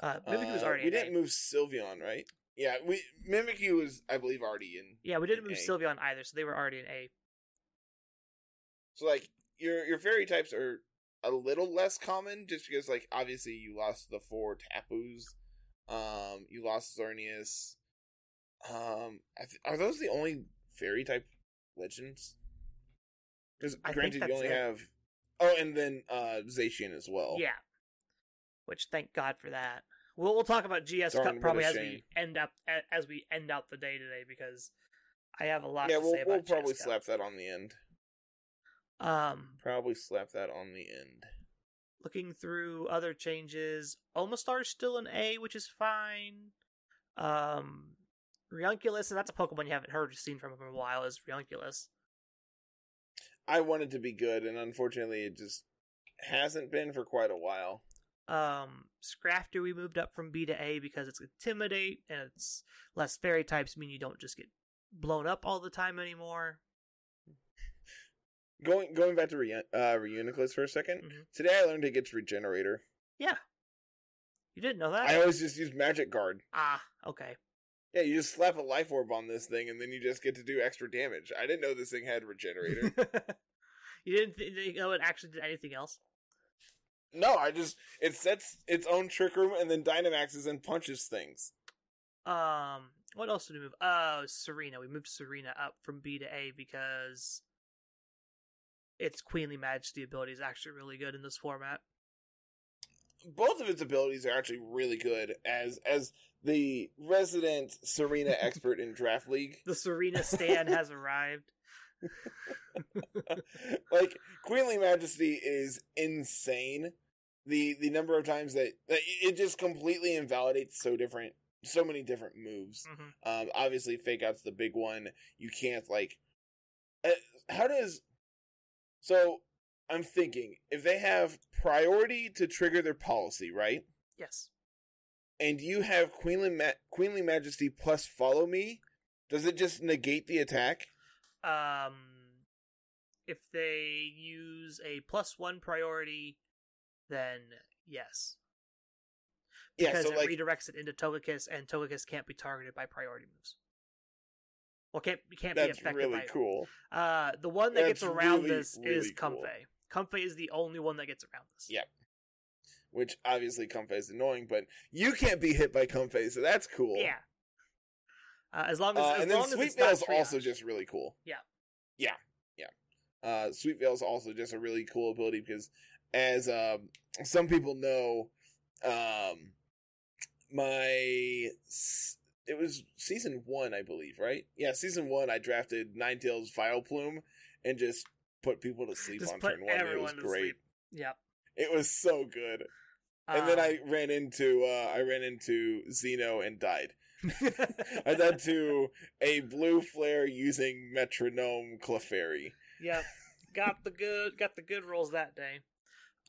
Uh, Mimikyu was Uh, already we didn't A. move Sylveon, right? Yeah, we Mimikyu was, I believe, already in. Yeah, we didn't move A. Sylveon either, so they were already in A. So like your your fairy types are a little less common, just because like obviously you lost the four Tapus, um, you lost Xerneas. Um, I th- are those the only fairy type legends? Because granted, you only it. have. Oh, and then uh Zacian as well. Yeah. Which thank God for that. We'll we'll talk about GS Darn, Cup probably as shame. we end up as we end out the day today because I have a lot yeah. to We'll say about we'll probably GS slap that on the end. Um, Probably slap that on the end. looking through other changes, Omastar's still an A, which is fine. Um, Reuniclus, and that's a Pokemon you haven't heard or seen from him in a while, is Reuniclus. I wanted to be good, and unfortunately, it just hasn't been for quite a while. Um, Scrafty we moved up from B to A because it's Intimidate, and it's less fairy types mean you don't just get blown up all the time anymore. Going going back to Re- uh, Reuniclus for a 2nd Mhm. Today I learned it gets Regenerator. Yeah. You didn't know that? I always just use Magic Guard. Ah, okay. Yeah, you just slap a Life Orb on this thing, and then you just get to do extra damage. I didn't know this thing had Regenerator. you didn't th- think know it actually did anything else? no, I just it sets its own Trick Room and then Dynamaxes and punches things. Um, what else did we move? Oh, Tsareena. We moved Tsareena up from B to A because its Queenly Majesty ability is actually really good in this format. Both of its abilities are actually really good as as the resident Tsareena expert in Draft League. The Tsareena stand has arrived. like Queenly Majesty is insane. The the number of times that, that it just completely invalidates so different so many different moves. hmm Um obviously fake out's the big one. You can't like uh, how does so I'm thinking if they have priority to trigger their policy, right? Yes. And you have Queenly Ma- Queenly Majesty plus follow me, does it just negate the attack? Um, if they use a plus one priority, then yes. Yeah, Because so it like redirects it into Togekiss, and Togekiss can't be targeted by priority moves. Well, can't can't be affected really by cool. Uh, the one that gets around really, this is really cool. Comfey. Comfey is the only one that gets around this. Yeah. Which obviously Comfey is annoying, but you can't be hit by Comfey, so that's cool. Yeah. Uh, as long as, Uh, as and then Sweet Veil's also just really cool. Yeah. Yeah. Yeah. Uh, Sweet Veil's also just a really cool ability because, as um, some people know, um, my it was season one, I believe, right? Yeah, season one. I drafted Ninetales Vileplume and just put people to sleep Just on turn one. It was great. sleep. Yep. It was so good. And then Um, I ran into uh I ran into Xeno and died. I died to a blue flare using metronome Clefairy. yep. Got the good got the good rolls that day.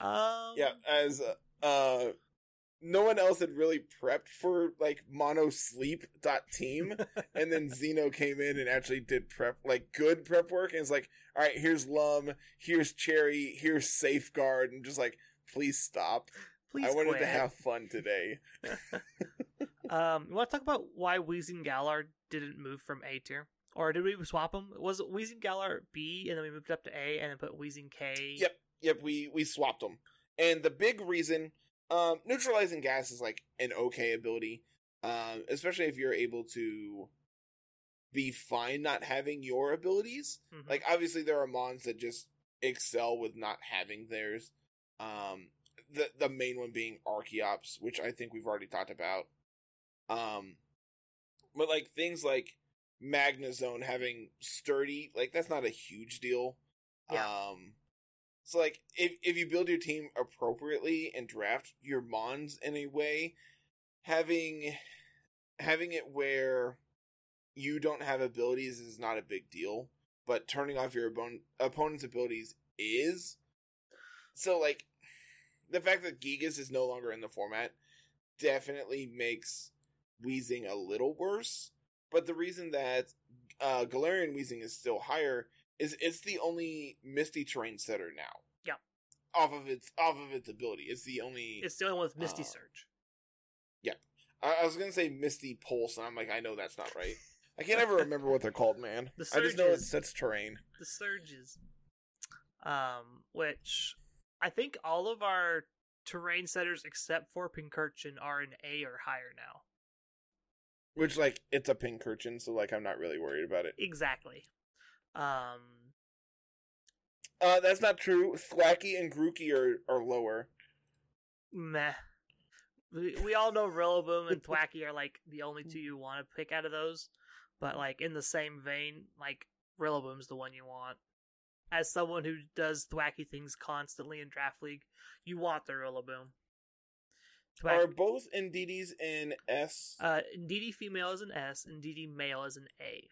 Um Yeah, as uh, uh no one else had really prepped for like mono sleep dot team and then Xeno came in and actually did prep like good prep work and it's like all right here's Lum here's Cherry here's Safeguard and just like please stop Please I wanted quit. to have fun today Um, you want to talk about why Weezing Galar didn't move from A tier, or did we swap them? Was it Weezing Galar B, and then we moved up to A, and then put Weezing K? Yep, yep. We we swapped them, and the big reason, um, neutralizing gas is like an okay ability, um, especially if you're able to be fine not having your abilities. Mhm. Like obviously there are mons that just excel with not having theirs. Um, the the main one being Archeops, which I think we've already talked about. Um, but like things like Magnezone having sturdy, like that's not a huge deal. Yeah. Um, so like if if you build your team appropriately and draft your mons in a way, having having it where you don't have abilities is not a big deal, but turning off your opponent's abilities is. So like the fact that Gigas is no longer in the format definitely makes Weezing a little worse. But the reason that uh, Galarian Weezing is still higher is it's the only Misty terrain setter now. Yeah. Off of its off of its ability, it's the only. It's the only one with Misty Uh, Surge. I, I was gonna say Misty Pulse, and I'm like, I know that's not right. I can't ever remember what they're called, man. The I just know it sets terrain. The Surges, um, which I think all of our terrain setters except for Pincurchin are an A or higher now. Which, like, it's a Pincurchin, so like, I'm not really worried about it. Exactly. Um, Uh, that's not true. Thwackey and Grookey are are lower. meh. We, we all know Rillaboom and Thwackey are like the only two you want to pick out of those, but like in the same vein, like Rillaboom's the one you want. as someone who does thwackey things constantly in draft league, you want the Rillaboom. Are both Indeedee in S? Uh, Indeedee female is an S, Indeedee male is an A.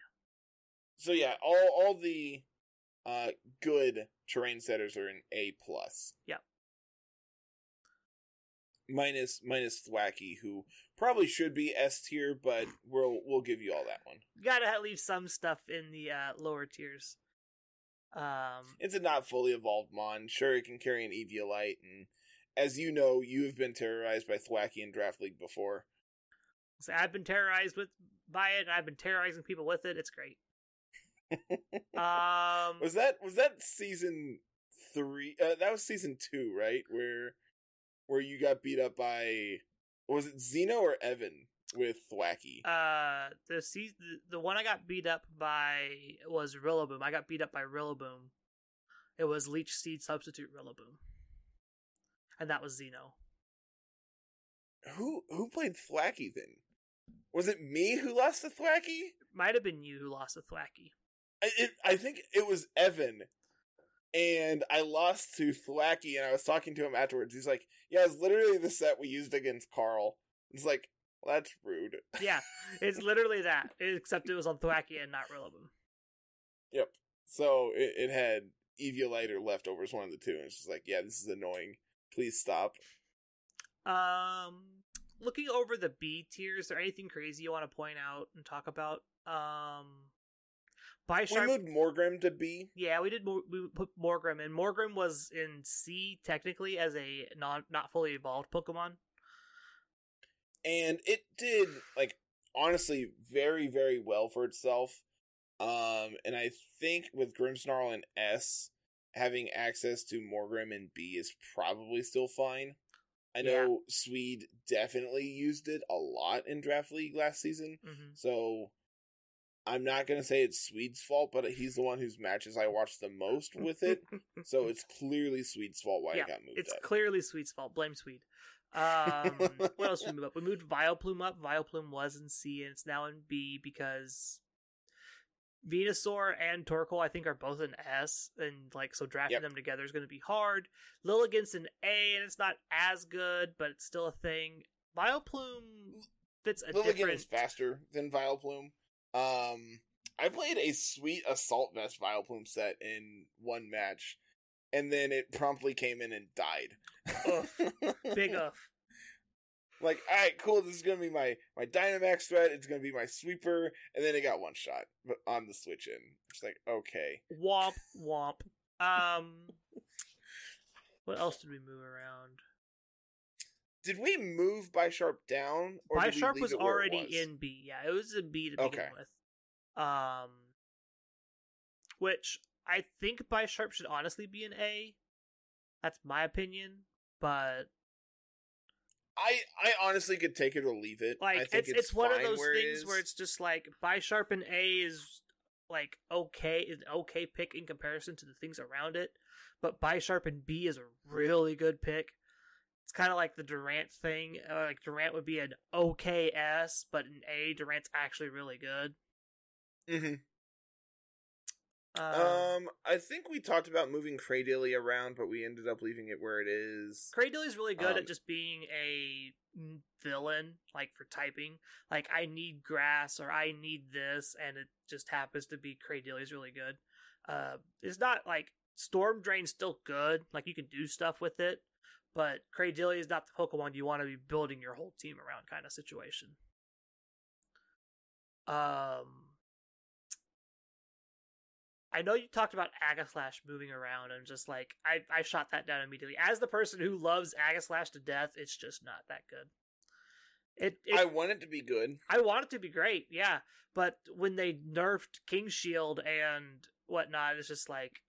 So yeah, all all the uh good terrain setters are an A plus. Yeah. Minus minus Thwackey, who probably should be S tier, but we'll we'll give you all that one. You gotta leave some stuff in the uh, lower tiers. Um, it's a not fully evolved mon. Sure, it can carry an Eviolite, and as you know, you have been terrorized by Thwackey in Draft League before. So I've been terrorized with by it, and I've been terrorizing people with it. It's great. Um, was that was that season three? Uh, that was season two, right? Where where you got beat up by was it Zeno or Evan with Thwackey? Uh, the season the one I got beat up by was Rillaboom. I got beat up by Rillaboom. It was Leech Seed substitute Rillaboom, and that was Zeno. Who who played Thwackey then? Was it me who lost to Thwackey? Might have been you who lost to Thwackey. I, it, I think it was Evan, and I lost to Thwackey, and I was talking to him afterwards. He's like, "Yeah, it's literally the set we used against Carl." It's like, well, that's rude. yeah, it's literally that, except it was on Thwackey and not Rillaboom. Yep. So it, it had Eviolite or leftovers, one of the two, and it's just like, yeah, this is annoying. Please stop. Um, looking over the B tiers, is there anything crazy you want to point out and talk about? Um, Bisharp, we moved Morgrem to B. Yeah, we did. We put Morgrem in. Morgrem was in C technically as a non not fully evolved Pokemon, and it did like honestly very very well for itself. Um, and I think with Grimmsnarl and S having access to Morgrem and B is probably still fine. I know yeah. Swede definitely used it a lot in Draft League last season, mm-hmm. so I'm not gonna say it's Swede's fault, but he's the one whose matches I watched the most with it. so it's clearly Swede's fault why yeah, it got moved. It's up. clearly Swede's fault. Blame Swede. Um, what else did we move up? We moved Vileplume up. Vileplume was in C and it's now in B because Venusaur and Torkoal I think are both in S, and like so drafting yep. them together is going to be hard. Lilligant's an A, and it's not as good, but it's still a thing. Vileplume fits a Lilligant different. is faster than Vileplume. Um, I played a sweet assault vest Vileplume set in one match, and then it promptly came in and died. Big uff. Like, all right, cool. This is gonna be my my Dynamax threat. It's gonna be my sweeper, and then it got one shot on the switch in. It's like, okay, womp womp. Um, what else did we move around? Did we move Bisharp down? Or Bisharp was already was? in B. Yeah, it was in B to begin okay. with. Um, which I think Bisharp should honestly be an A. That's my opinion, but I I honestly could take it or leave it. Like it's, it's, it's one of those where things where it's just like Bisharp and A is like okay, an okay pick in comparison to the things around it, but Bisharp and B is a really good pick. It's kind of like the Durant thing. Uh, like Durant would be an okay S, but an A, Durant's actually really good. Mm-hmm. Um, um, I think we talked about moving Cradily around, but we ended up leaving it where it is. Cradily's really good um, at just being a villain, like for typing. Like I need grass or I need this, and it just happens to be Cradily's really good. Uh, it's not like Storm Drain's still good. Like you can do stuff with it, but Cradily is not the Pokemon you want to be building your whole team around kind of situation. Um, I know you talked about Aegislash moving around, and just like I, I shot that down immediately. As the person who loves Aegislash to death, it's just not that good. It, it, I want it to be good. I want it to be great, yeah. But when they nerfed King Shield and whatnot, it's just like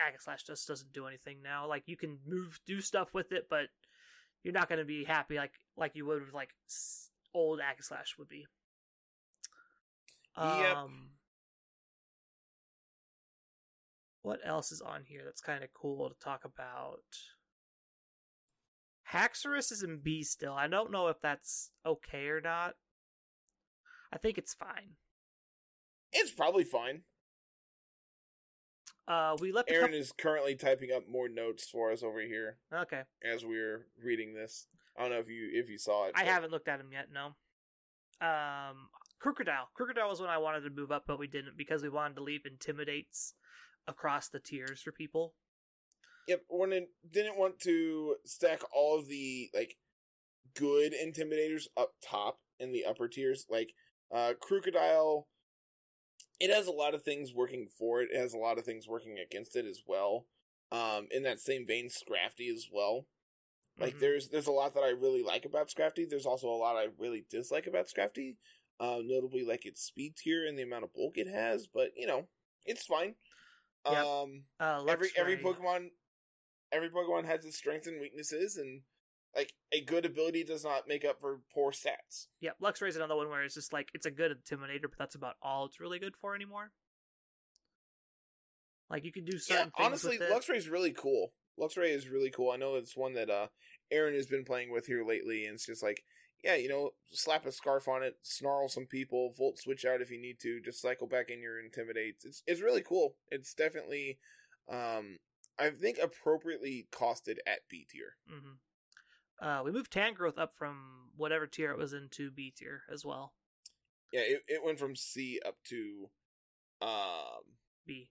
Aegislash just doesn't do anything now. Like you can move, do stuff with it, but you're not going to be happy like like you would with like old Aegislash would be. Yep. Um, what else is on here that's kind of cool to talk about? Haxorus is in B still. I don't know if that's okay or not. I think it's fine. It's probably fine. Uh, we left. Aaron couple- is currently typing up more notes for us over here Okay, as we're reading this. I don't know if you if you saw it. I but- haven't looked at him yet. No. Um, Krookodile. Krookodile was when I wanted to move up, but we didn't because we wanted to leave intimidates across the tiers for people. Yep, wanted didn't want to stack all of the like good intimidators up top in the upper tiers. Like uh Krookodile it has a lot of things working for it. It has a lot of things working against it as well. Um in that same vein, Scrafty as well. Like Mhm. there's there's a lot that I really like about Scrafty. There's also a lot I really dislike about Scrafty. Uh, notably like its speed tier and the amount of bulk it has, but you know, it's fine. Yep. Um uh, every every Pokemon every Pokemon has its strengths and weaknesses and like a good ability does not make up for poor stats. Yeah, Luxray is another one where it's just like it's a good intimidator, but that's about all it's really good for anymore. Like you can do certain yeah, things honestly, with it. Luxray is really cool. Luxray is really cool. I know it's one that uh Aaron has been playing with here lately, and it's just like, yeah, you know, slap a scarf on it, snarl some people, volt switch out if you need to, just cycle back in your intimidates. It's it's really cool. It's definitely, um, I think appropriately costed at B tier. hmm Uh, we moved Tangrowth up from whatever tier it was into B tier as well. Yeah, it, it went from C up to, um, B.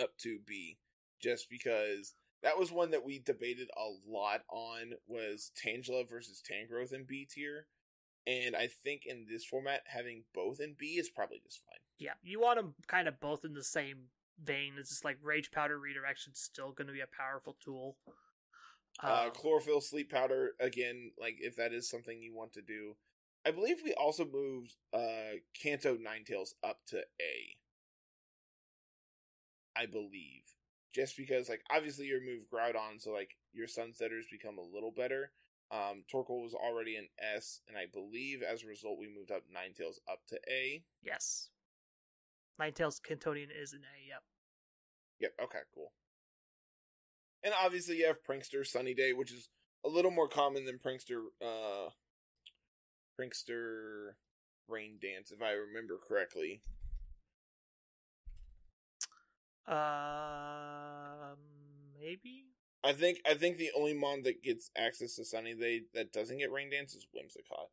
up to B just because that was one that we debated a lot on was Tangela versus Tangrowth in B tier. And I think in this format, having both in B is probably just fine. Yeah, you want them kind of both in the same vein. It's just like Rage Powder Redirection still going to be a powerful tool. Uh, Um, chlorophyll sleep powder, again, like if that is something you want to do. I believe we also moved uh, Kanto Ninetales up to A. I believe. Just because, like, obviously you remove Groudon, so, like, your Sunsetters become a little better. Um, Torkoal was already an S, and I believe as a result we moved up Ninetales up to A. yes. Ninetales Kantonian is an A, yep. Yep, okay, cool. And obviously you have Prankster Sunny Day, which is a little more common than Prankster uh Prankster Rain Dance, if I remember correctly. Um, maybe? I think I think the only mon that gets access to Sunny Day that doesn't get Rain Dance is Whimsicott.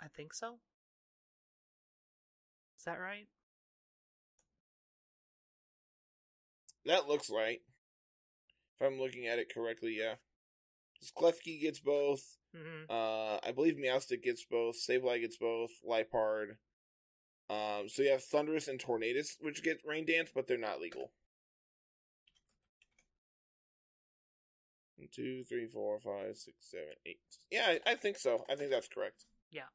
I think so. Is that right? That looks right. If I'm looking at it correctly, yeah. Klefki gets both. Mm-hmm. Uh, I believe Meowstic gets both. Sableye gets both. Liepard. Um, so you have Thundurus and Tornadus, which get Rain Dance, but they're not legal. One, two, three, four, five, six, seven, eight. Yeah, I, I think so. I think that's correct. Yeah.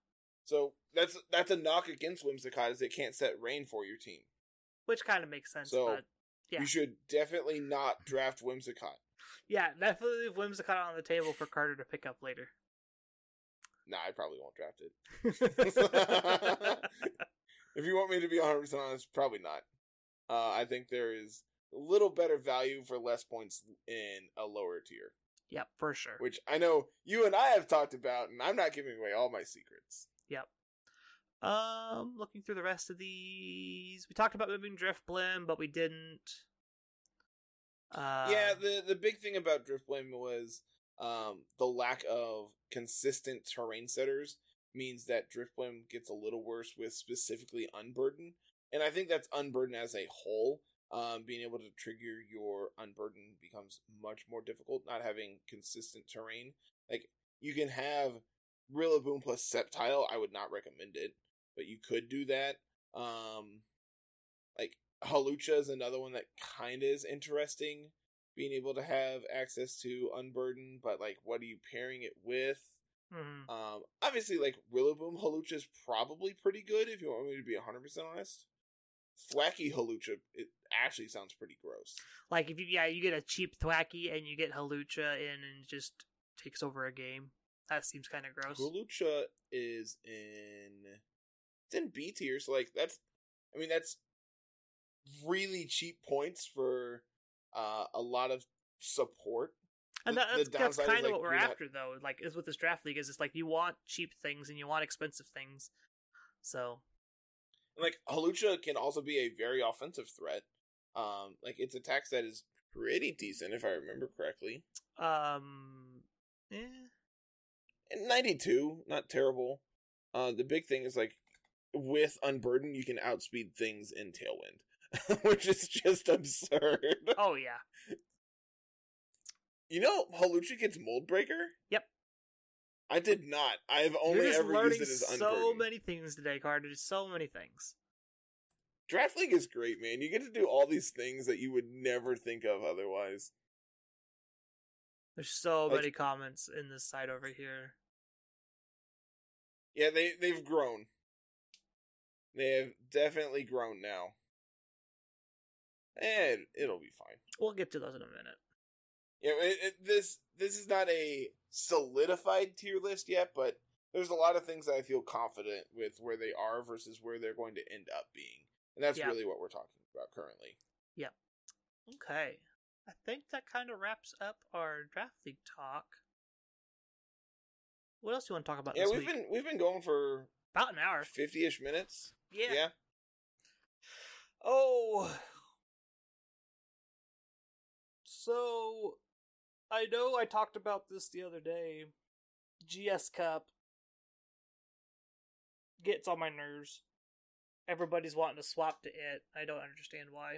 So that's that's a knock against Whimsicott is it can't set rain for your team. Which kind of makes sense, So, but yeah. You should definitely not draft Whimsicott. yeah, definitely leave Whimsicott on the table for Carter to pick up later. Nah, I probably won't draft it. if you want me to be 100% honest, probably not. Uh, I think there is a little better value for less points in a lower tier, yep, for sure. which I know you and I have talked about, and I'm not giving away all my secrets. Yep. Um, looking through the rest of these, we talked about moving Driftblim, but we didn't. Uh, yeah, the the big thing about Driftblim was um, the lack of consistent terrain setters means that Driftblim gets a little worse with specifically Unburden, and I think that's Unburden as a whole. Um, being able to trigger your Unburden becomes much more difficult. Not having consistent terrain, like you can have Rillaboom plus Sceptile. I would not recommend it, but you could do that. Um, like Hawlucha is another one that kind of is interesting being able to have access to Unburden, but like, what are you pairing it with? mhm. Um, obviously, like Rillaboom Hawlucha is probably pretty good if you want me to be hundred percent honest. Thwackey Hawlucha, it actually sounds pretty gross. Like if you yeah you get a cheap Thwackey and you get Hawlucha in and just takes over a game. That seems kind of gross. Hawlucha is in in B tier, so like that's I mean that's really cheap points for uh, a lot of support. And that, the that's, that's kind of like, what we're you're not- after, though. Like, is with this draft league, is it's like you want cheap things and you want expensive things. So, Like Hawlucha can also be a very offensive threat. Um, like its attack set is pretty decent if I remember correctly. Um, yeah, And 92, not terrible. Uh, the big thing is like with Unburden, you can outspeed things in Tailwind, which is just absurd. Oh yeah. You know, Hawlucha gets Mold Breaker. Yep. I did not. I've only ever learning used it as so many things today, Carter. So many things. Draft League is great, man. You get to do all these things that you would never think of otherwise. There's so Like- many comments in this site over here. Yeah, they they've grown. They have definitely grown now. And it'll be fine. We'll get to those in a minute. Yeah, it, it, this this is not a solidified tier list yet, but there's a lot of things that I feel confident with where they are versus where they're going to end up being, and that's Yeah. really what we're talking about currently. Yep. Okay. I think that kind of wraps up our draft league talk. What else do you want to talk about yeah, we've week? been we've been going for About an hour. fifty ish minutes. Yeah. yeah. Oh. So, I know I talked about this the other day. GS Cup gets on my nerves. Everybody's wanting to swap to it. I don't understand why.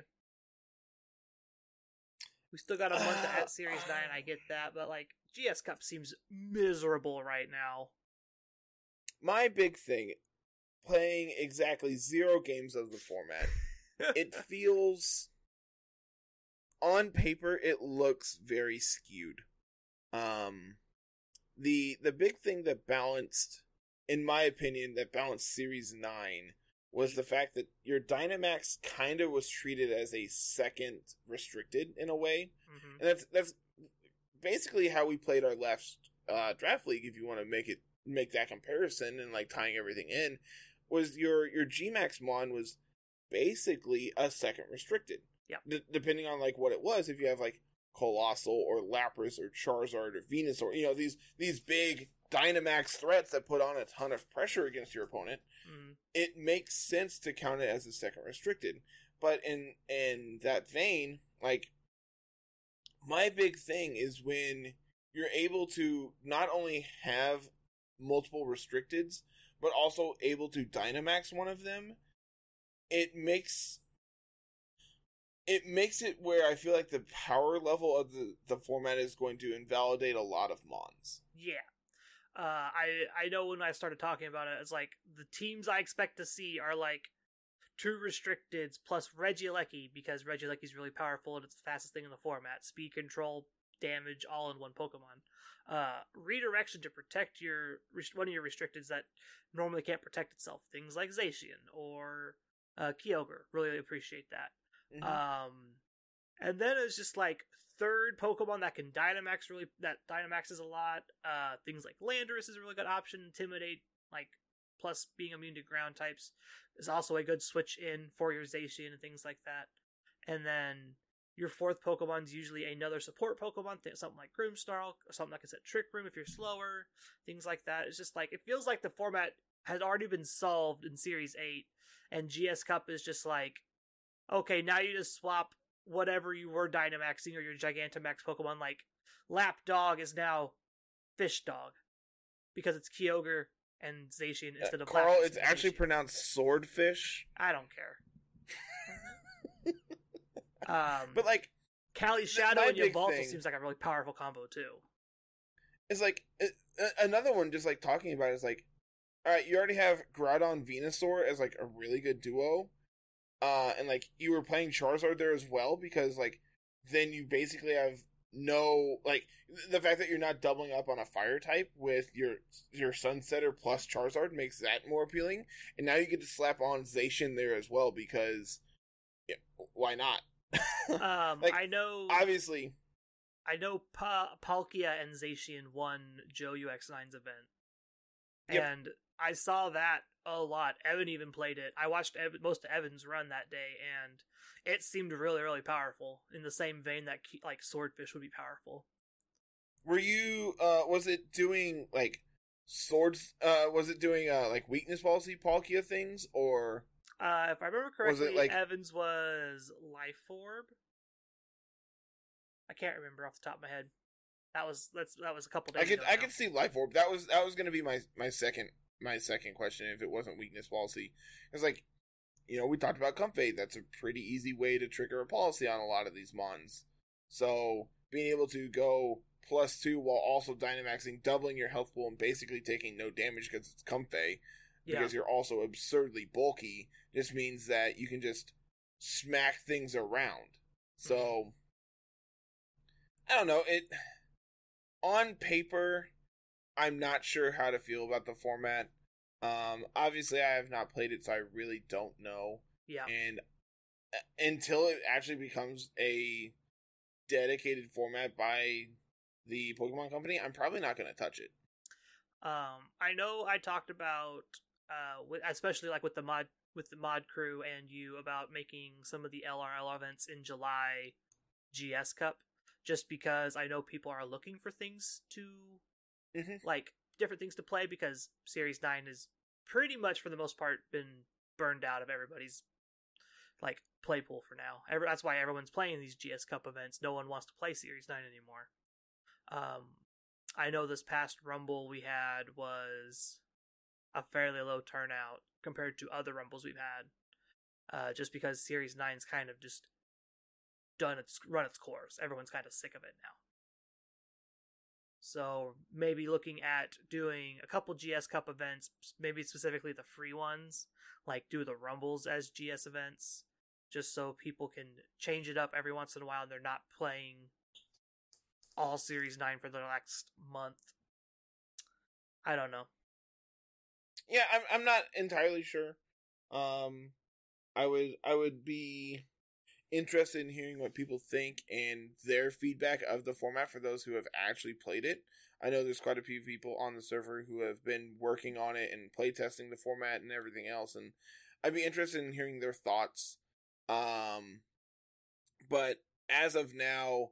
We still got a month Uh, at Series 9, I get that, but like, GS Cup seems miserable right now. My big thing, playing exactly zero games of the format. it feels on paper it looks very skewed um the the big thing that balanced in my opinion that balanced series 9 was the fact that your dynamax kind of was treated as a second restricted in a way Mhm. and that's that's basically how we played our last uh, draft league. If you want to make it make that comparison and like tying everything in, was your your Gmax Mon was basically a second restricted. Yeah. D- depending on like what it was, if you have like Coalossal or Lapras or Charizard or Venus or you know these these big Dynamax threats that put on a ton of pressure against your opponent, Mhm. it makes sense to count it as a second restricted. But in in that vein, like my big thing is when you're able to not only have multiple restricteds, but also able to Dynamax one of them, it makes it makes it where I feel like the power level of the, the format is going to invalidate a lot of Mons. Yeah. Uh, I I know when I started talking about it, it's like the teams I expect to see are like two restricteds plus Regieleki because Regieleki's really powerful and it's the fastest thing in the format. Speed control, damage, all in one Pokemon. Uh, redirection to protect your one of your restricteds that normally can't protect itself. Things like Zacian or uh, Kyogre. Really appreciate that. Um, and then it's just like third Pokemon that can Dynamax really that Dynamaxes a lot. Uh, things like Landorus is a really good option. Intimidate, like plus being immune to ground types, is also a good switch in for your Zacian and things like that. And then your fourth Pokemon's usually another support Pokemon, th- something like Grimmsnarl, or something that can set Trick Room if you're slower, things like that. It's just like it feels like the format has already been solved in Series Eight, and GS Cup is just like okay, now you just swap whatever you were Dynamaxing or your Gigantamax Pokemon, like Lapdog is now Fish Dog. Because it's Kyogre and Zacian instead of Carl, Lapras it's actually pronounced swordfish, I don't care. Um, but like Cali Shadow and big Yveltal seems like a really powerful combo too. it's like uh, another one. Just like talking about it is like, all right, you already have Groudon Venusaur as like a really good duo, uh, and like you were playing Charizard there as well because like then you basically have no like the fact that you're not doubling up on a fire type with your your Sunsetter plus Charizard makes that more appealing, and now you get to slap on Zacian there as well because yeah, why not? Um, Like, I know, Obviously, I know, pa- Palkia and Zacian won Joe UX9's event, Yep. and I saw that a lot. Evan even played it. I watched Evan, most of Evan's run that day, and it seemed really, really powerful. In the same vein that like Swordfish would be powerful. Were you uh was it doing like swords uh was it doing uh like weakness policy Palkia things or Uh, if I remember Was correctly, like- Evans was Life Orb. I can't remember off the top of my head. That was that's that was a couple days I could ago. I now. could see life orb. That was that was going to be my my second my second question if it wasn't weakness policy. It's like you know we talked about Comfey. That's a pretty easy way to trigger a policy on a lot of these mons. So being able to go plus two while also dynamaxing, doubling your health pool, and basically taking no damage because it's comfey yeah. because you're also absurdly bulky just means that you can just smack things around. So I don't know, it on paper I'm not sure how to feel about the format. Um obviously I have not played it so I really don't know yeah. and uh, until it actually becomes a dedicated format by the Pokemon company, I'm probably not going to touch it. Um, I know I talked about, uh, with, especially like with the mod with the mod crew and you about making some of the LRL events in July GS Cup, just because I know people are looking for things to Mhm. like different things to play because Series Nine is pretty much for the most part been burned out of everybody's like play pool for now. Every, that's why everyone's playing these GS Cup events. No one wants to play Series Nine anymore. Um, I know this past Rumble we had was a fairly low turnout compared to other Rumbles we've had, uh, just because Series Nine's kind of just done its run its course. Everyone's kind of sick of it now. So maybe looking at doing a couple GS Cup events, maybe specifically the free ones, like do the Rumbles as GS events, just so people can change it up every once in a while and they're not playing all Series 9 for the next month. I don't know. Yeah, I'm I'm not entirely sure. Um I would I would be interested in hearing what people think and their feedback of the format for those who have actually played it. I know there's quite a few people on the server who have been working on it and playtesting the format and everything else and I'd be interested in hearing their thoughts. Um but as of now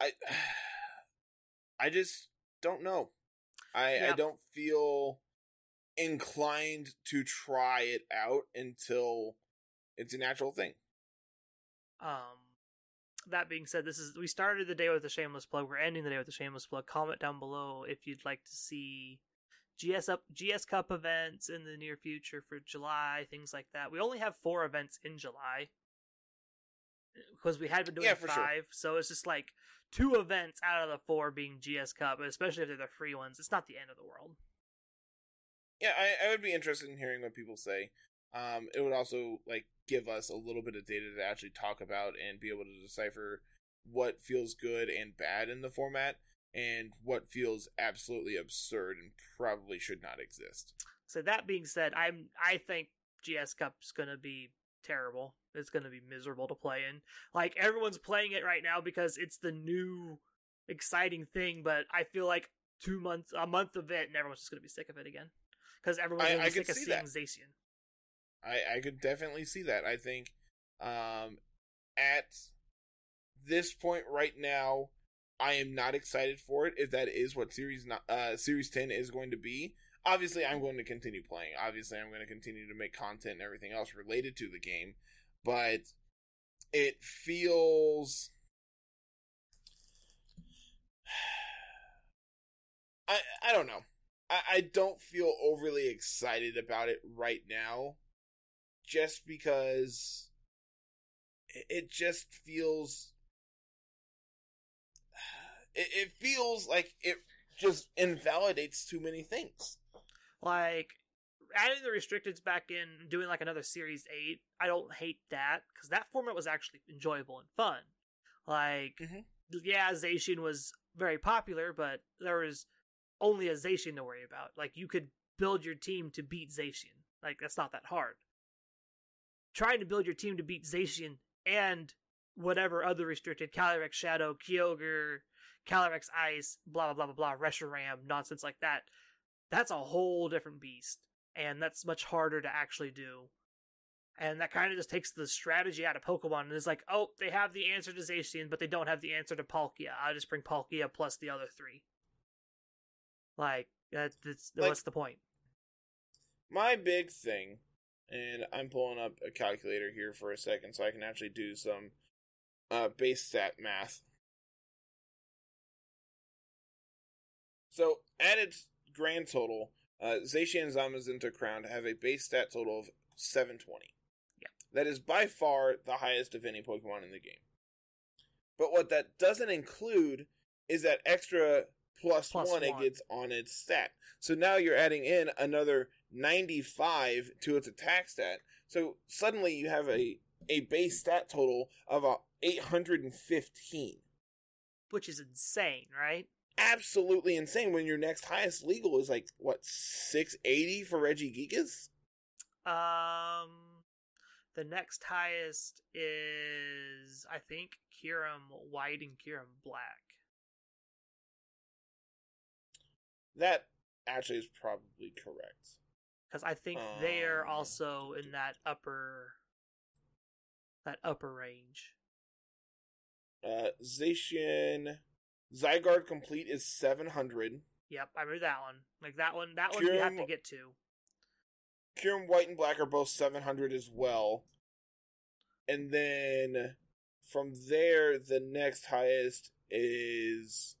I I just don't know. I I don't feel inclined to try it out until it's a natural thing. Um, that being said, this is we started the day with a shameless plug. We're ending the day with a shameless plug. Comment down below if you'd like to see GS up GS Cup events in the near future for July, things like that. We only have four events in July because we had been doing Yeah, for sure. five, so it's just like two events out of the four being GS Cup, especially if they're the free ones. It's not the end of the world. Yeah, I, I would be interested in hearing what people say. Um, it would also like give us a little bit of data to actually talk about and be able to decipher what feels good and bad in the format and what feels absolutely absurd and probably should not exist. So that being said, I'm I think GS Cup's gonna be terrible. It's gonna be miserable to play in. Like everyone's playing it right now because it's the new exciting thing, but I feel like two months a month of it and everyone's just gonna be sick of it again. Because everyone's I- I sick of see seeing. Zacian. I, I could definitely see that. I think um, at this point right now, I am not excited for it. If that is what series not, uh, series ten is going to be, obviously I'm going to continue playing. Obviously, I'm going to continue to make content and everything else related to the game, but it feels. I I don't know. I, I don't feel overly excited about it right now just because it, just feels it, feels like it just invalidates too many things Like adding the restricteds back in, doing like another Series Eight. I don't hate that because that format was actually enjoyable and fun. Like, Mhm. yeah, Zacian was very popular, but there was only a Zacian to worry about. Like, you could build your team to beat Zacian. Like, that's not that hard. Trying to build your team to beat Zacian and whatever other restricted Calyrex Shadow, Kyogre, Calyrex Ice, blah blah blah blah blah, Reshiram, nonsense like that. That's a whole different beast, and that's much harder to actually do. And that kind of just takes the strategy out of Pokemon and is like, oh, they have the answer to Zacian, but they don't have the answer to Palkia. I'll just bring Palkia plus the other three. Like, that, that's, Like- what's the point? my big thing and I'm pulling up a calculator here for a second so I can actually do some uh, base stat math. So, at its grand total, uh, Zacian and Zamazenta Crown have a base stat total of 720. Yeah. That is by far the highest of any Pokemon in the game. But what that doesn't include is that extra plus, Plus one, it gets on its stat. So now you're adding in another 95 to its attack stat. So suddenly you have a, a base stat total of a 815. which is insane, right? Absolutely insane when your next highest legal is like, what, 680 for Regigigas? Um, the next highest is I think Kyurem White and Kyurem Black. That actually is probably correct. because I think Um, also in that upper that upper range. Uh, Zacian Zygarde complete is 700. Yep, I remember that one. Like that one, that one we have to get to. Kyurem White and Black are both 700 as well. And then from there, the next highest is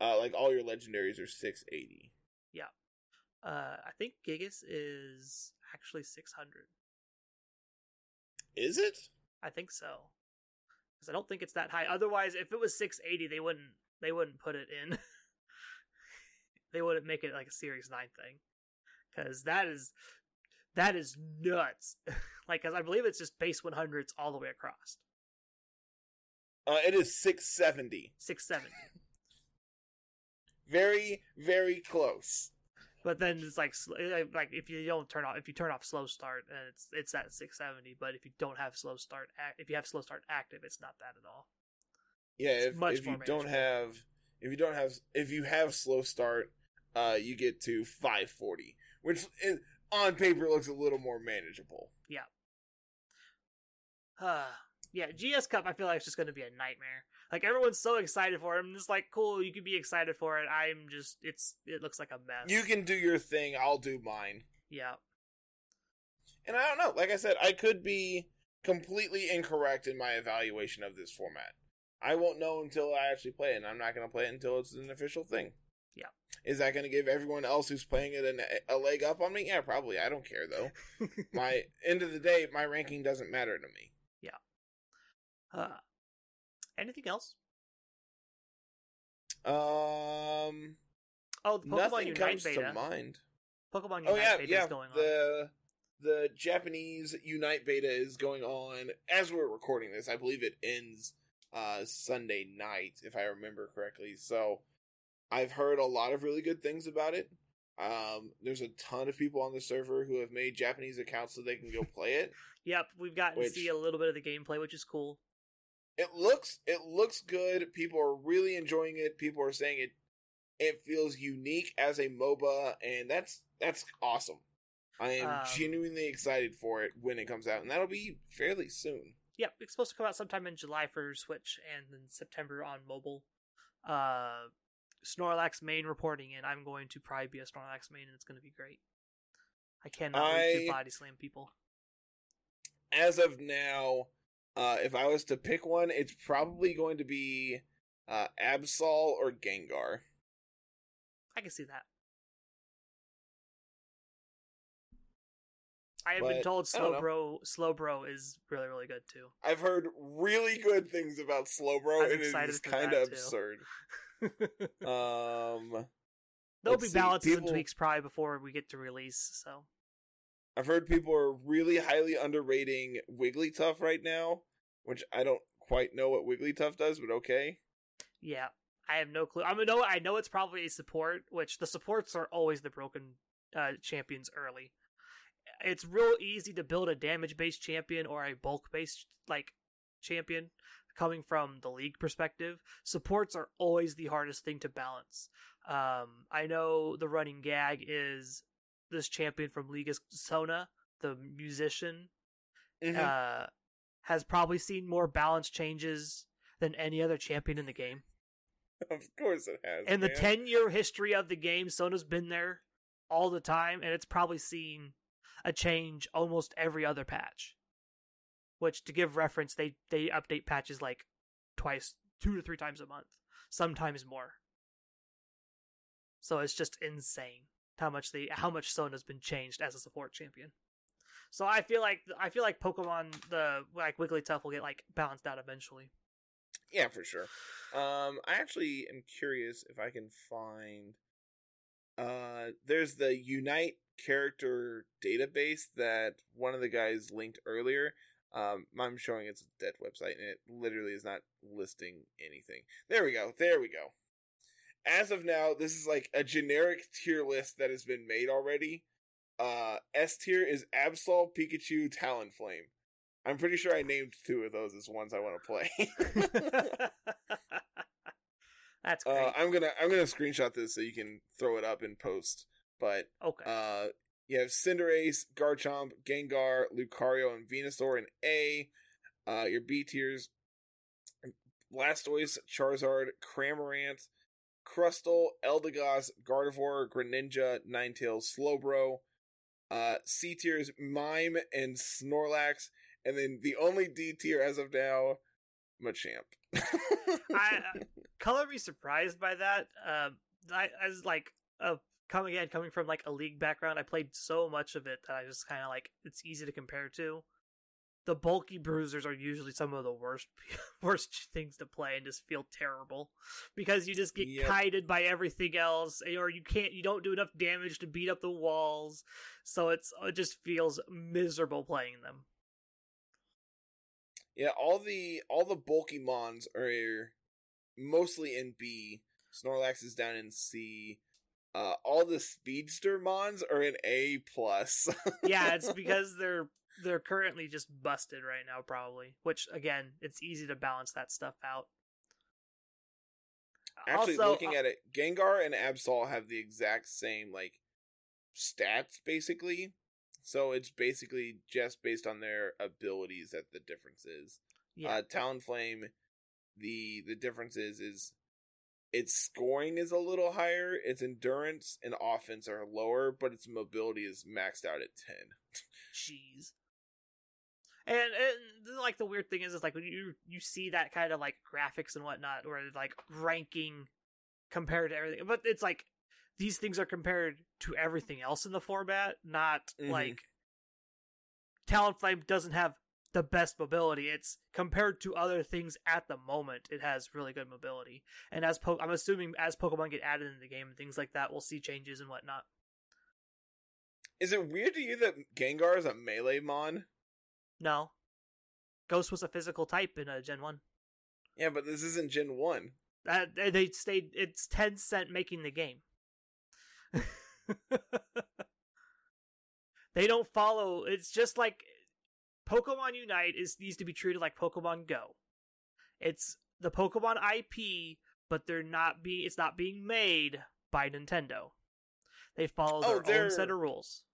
uh, like all your legendaries are 680. Yeah. Uh, I think Gigas is actually six hundred. Is it? I think so. Because I don't think it's that high. Otherwise, if it was six eighty, they wouldn't they wouldn't put it in. they wouldn't make it like a Series Nine thing. Because that is that is nuts. like, because I believe it's just base one hundreds all the way across. Uh, it is 670. Six seventy. Very, very close. But then it's like eh, like if you don't turn off if you turn off slow start and it's it's at 670 but if you don't have slow start if you have slow start active it's not that at all. Yeah, if, much if you don't have if you don't have if you have slow start, uh you get to 540, which is, on paper looks a little more manageable. Yeah. Uh, yeah, GS Cup I feel like it's just going to be a nightmare. Like everyone's so excited for it. I'm just like cool, you can be excited for it. I'm just it's it looks like a mess. You can do your thing, I'll do mine. Yeah. And I don't know, like I said, I could be completely incorrect in my evaluation of this format. I won't know until I actually play it, and I'm not going to play it until it's an official thing. Yeah. Is that going to give everyone else who's playing it an, a leg up on me? Yeah, probably. I don't care though. my end of the day, my ranking doesn't matter to me. Yeah. Uh, anything else? Um, Oh, the Pokemon nothing Unite comes beta. to mind. Pokemon Unite Oh yeah, beta yeah. is going on. The the Japanese Unite beta is going on as we're recording this. I believe it ends uh Sunday night, if I remember correctly. So I've heard a lot of really good things about it. Um, there's a ton of people on the server who have made Japanese accounts so they can go play it. Yep, we've gotten to see a little bit of the gameplay, which is cool. It looks it looks good. People are really enjoying it. People are saying it it feels unique as a MOBA, and that's that's awesome. I am Um, genuinely excited for it when it comes out, and that'll be fairly soon. Yep, it's supposed to come out sometime in July for Switch and then September on mobile. Uh, Snorlax main reporting and I'm going to probably be a Snorlax main, and it's going to be great. I cannot wait to body slam people. As of now, uh, if I was to pick one, it's probably going to be uh, Absol or Gengar. I can see that. I have been told I don't know. Slowbro Slowbro is really really good too. I've heard really good things about Slowbro, I'm and it's kind of absurd. Um, There'll be balances people- and tweaks probably before we get to release. So I've heard people are really highly underrating Wigglytuff right now, which I don't quite know what Wigglytuff does, but okay. Yeah, I have no clue. I mean, no, I know it's probably a support, which the supports are always the broken uh, champions early. It's real easy to build a damage based champion or a bulk based like champion coming from the league perspective. Supports are always the hardest thing to balance. Um, I know the running gag is this champion from League Sona, the musician, Mhm. uh, has probably seen more balance changes than any other champion in the game. of course it has. In the 10 year history of the game, Sona's been there all the time, and it's probably seen. a change almost every other patch. Which, to give reference, they they update patches like twice, two to three times a month, sometimes more. So it's just insane how much the how much Sona's been changed as a support champion. So I feel like I feel like Pokemon the like Wigglytuff will get like balanced out eventually. Yeah, for sure. Um, I actually am curious if I can find. Uh, there's the Unite character database that one of the guys linked earlier. Um, I'm showing it's a dead website and it literally is not listing anything. There we go. There we go. As of now, this is like a generic tier list that has been made already. Uh, S tier is Absol, Pikachu, Talonflame. I'm pretty sure I named two of those as ones I want to play. That's great. Uh, I'm gonna I'm gonna screenshot this so you can throw it up in post. But okay. uh, you have Cinderace, Garchomp, Gengar, Lucario, and Venusaur in A. Uh, your B tiers: Blastoise, Charizard, Cramorant, Crustle, Eldegoss, Gardevoir, Greninja, Ninetales, Slowbro. Uh, C tiers: Mime and Snorlax, and then the only D tier as of now, Machamp. I uh, color me surprised by that. Um, I as like a coming again coming from like a league background, I played so much of it that I just kind of like it's easy to compare to. The bulky bruisers are usually some of the worst worst things to play and just feel terrible because you just get Yep. kited by everything else or you can't you don't do enough damage to beat up the walls so it's it just feels miserable playing them Yeah, all the all the bulky mons are mostly in B. Snorlax is down in C. Uh, all the speedster mons are in A plus. yeah, it's because they're they're currently just busted right now, probably. Which again, it's easy to balance that stuff out. Actually, also, looking uh, at it, Gengar and Absol have the exact same like stats, basically. So it's basically just based on their abilities that the difference is. yeah, Uh, Talonflame, the the difference is is its scoring is a little higher. Its endurance and offense are lower, but its mobility is maxed out at ten. jeez. And, and like the weird thing is, is like when you you see that kind of like graphics and whatnot, or like ranking compared to everything, but it's like these things are compared to everything else in the format, not Mhm. like Talonflame doesn't have the best mobility. It's compared to other things at the moment, it has really good mobility. And as po- I'm assuming as Pokemon get added into the game and things like that, we'll see changes and whatnot. Is it weird to you that Gengar is a melee mon? No, Ghost was a physical type in uh, Gen One. Yeah, but this isn't Gen one. Uh, they stayed. It's Tencent making the game. they don't follow. It's just like Pokemon Unite is needs to be treated like Pokemon Go. It's the Pokemon IP, but they're not being. It's not being made by Nintendo. They follow Oh, their own set of rules.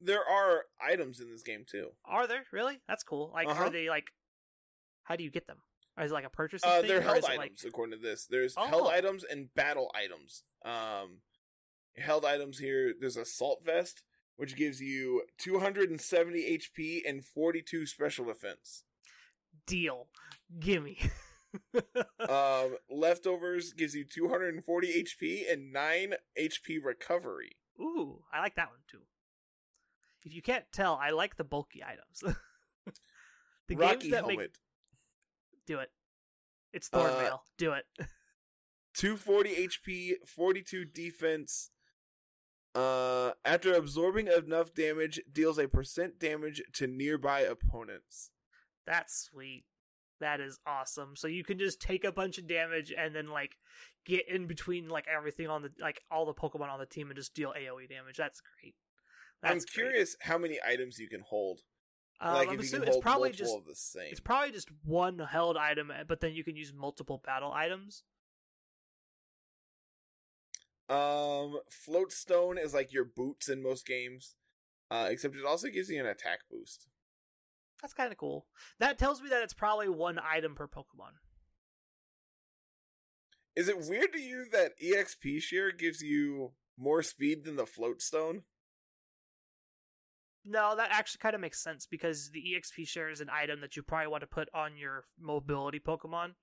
There are items in this game too. Are there really? That's cool. Like, Uh-huh. are they like? How do you get them? Or is it like a purchase? Uh, thing, they're held items like- according to this. There's held Oh. items and battle items. Um, held items here. There's assault vest, which gives you 270 HP and 42 special defense. deal. Gimme. um, leftovers gives you 240 HP and 9 HP recovery. Ooh, I like that one too. If you can't tell, I like the bulky items. the Rocky games that helmet. make do it. It's Thorn Uh. Do it. 240 HP, 42 defense. Uh, after absorbing enough damage, deals a percent damage to nearby opponents. That's sweet. That is awesome. So you can just take a bunch of damage and then like get in between like everything on the like all the Pokemon on the team and just deal AoE damage. That's great. That's I'm great. curious how many items you can hold. Um, like I'm if you can assuming it's hold probably just of the same. it's probably just one held item, but then you can use multiple battle items. Um, float stone is like your boots in most games, uh, except it also gives you an attack boost. That's kind of cool. That tells me that it's probably one item per Pokemon. Is it weird to you that EXP share gives you more speed than the float stone? No, that actually kind of makes sense because the EXP share is an item that you probably want to put on your mobility Pokemon.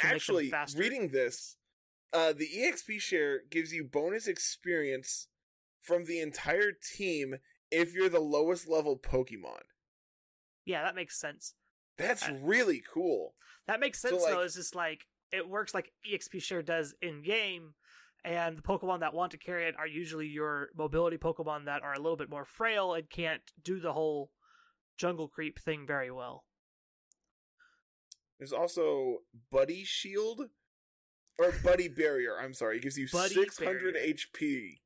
To Actually, make them faster. reading this, uh, the EXP share gives you bonus experience from the entire team if you're the lowest level Pokemon. Yeah, that makes sense. That's I- really cool. That makes So, sense though. It's just like it works like EXP share does in game, and the Pokemon that want to carry it are usually your mobility Pokemon that are a little bit more frail and can't do the whole jungle creep thing very well. There's also Buddy Shield or Buddy Barrier. I'm sorry, it gives you Buddy 600 Barrier. HP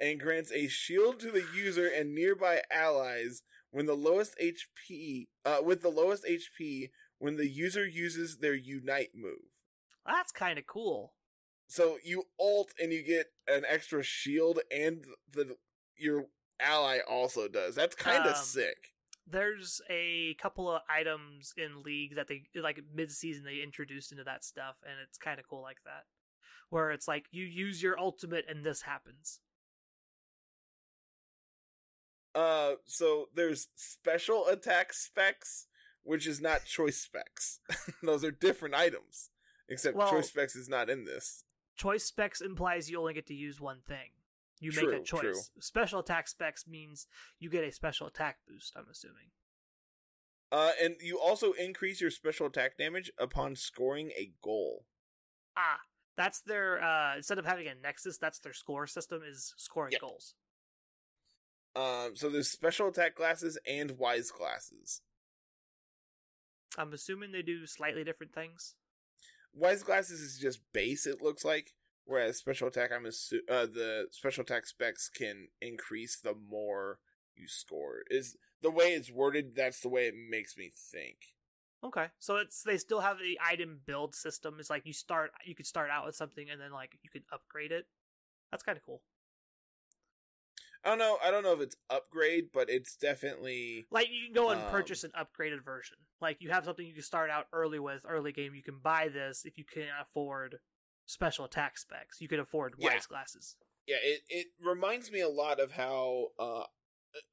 and grants a shield to the user and nearby allies when the lowest HP uh, with the lowest HP when the user uses their Unite move. That's kind of cool. So you alt and you get an extra shield, and the your ally also does. That's kind of Um, sick. There's a couple of items in League that they like mid-season they introduced into that stuff, and it's kind of cool like that, where it's like you use your ultimate and this happens. Uh, so there's special attack specs, which is not choice specs. Those are different items. Except Well- choice specs is not in this. Choice specs implies you only get to use one thing. You True, make a choice. true. Special attack specs means you get a special attack boost, I'm assuming. Uh, and you also increase your special attack damage upon scoring a goal. Ah, that's their uh instead of having a nexus, that's their score system is scoring Yep. goals. Um, so there's special attack classes and wise glasses. I'm assuming they do slightly different things. Wise glasses is just base. It looks like, whereas special attack, I'm assu- uh, the special attack specs can increase the more you score. Is the way it's worded? That's the way it makes me think. Okay. So it's they still have the item build system. It's like you start you could start out with something and then like you can upgrade it. That's kind of cool. I don't know. I don't know if it's upgrade, but it's definitely Like you can go and Um, purchase an upgraded version. Like you have something you can start out early with, early game. You can buy this if you can't afford special attack specs. You can afford Yeah. wise glasses. yeah. It it reminds me a lot of how uh,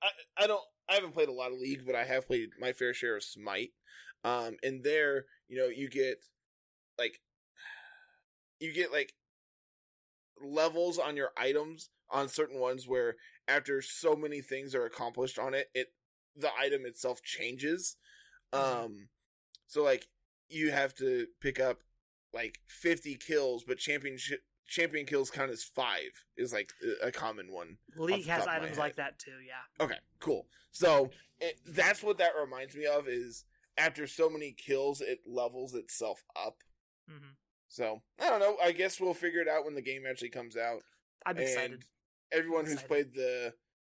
I I don't I haven't played a lot of League, but I have played my fair share of Smite. Um, and there, you know, you get like you get like levels on your items on certain ones where after so many things are accomplished on it, it the item itself changes. Mhm. Um, so like you have to pick up like 50 kills, but championship champion kills count as five is like a- common one. League has top of my items like that too. Yeah. Okay, cool. So it, that's what that reminds me of is after so many kills, it levels itself up. hmm So I don't know. I guess we'll figure it out when the game actually comes out. I'm excited. Everyone who's played the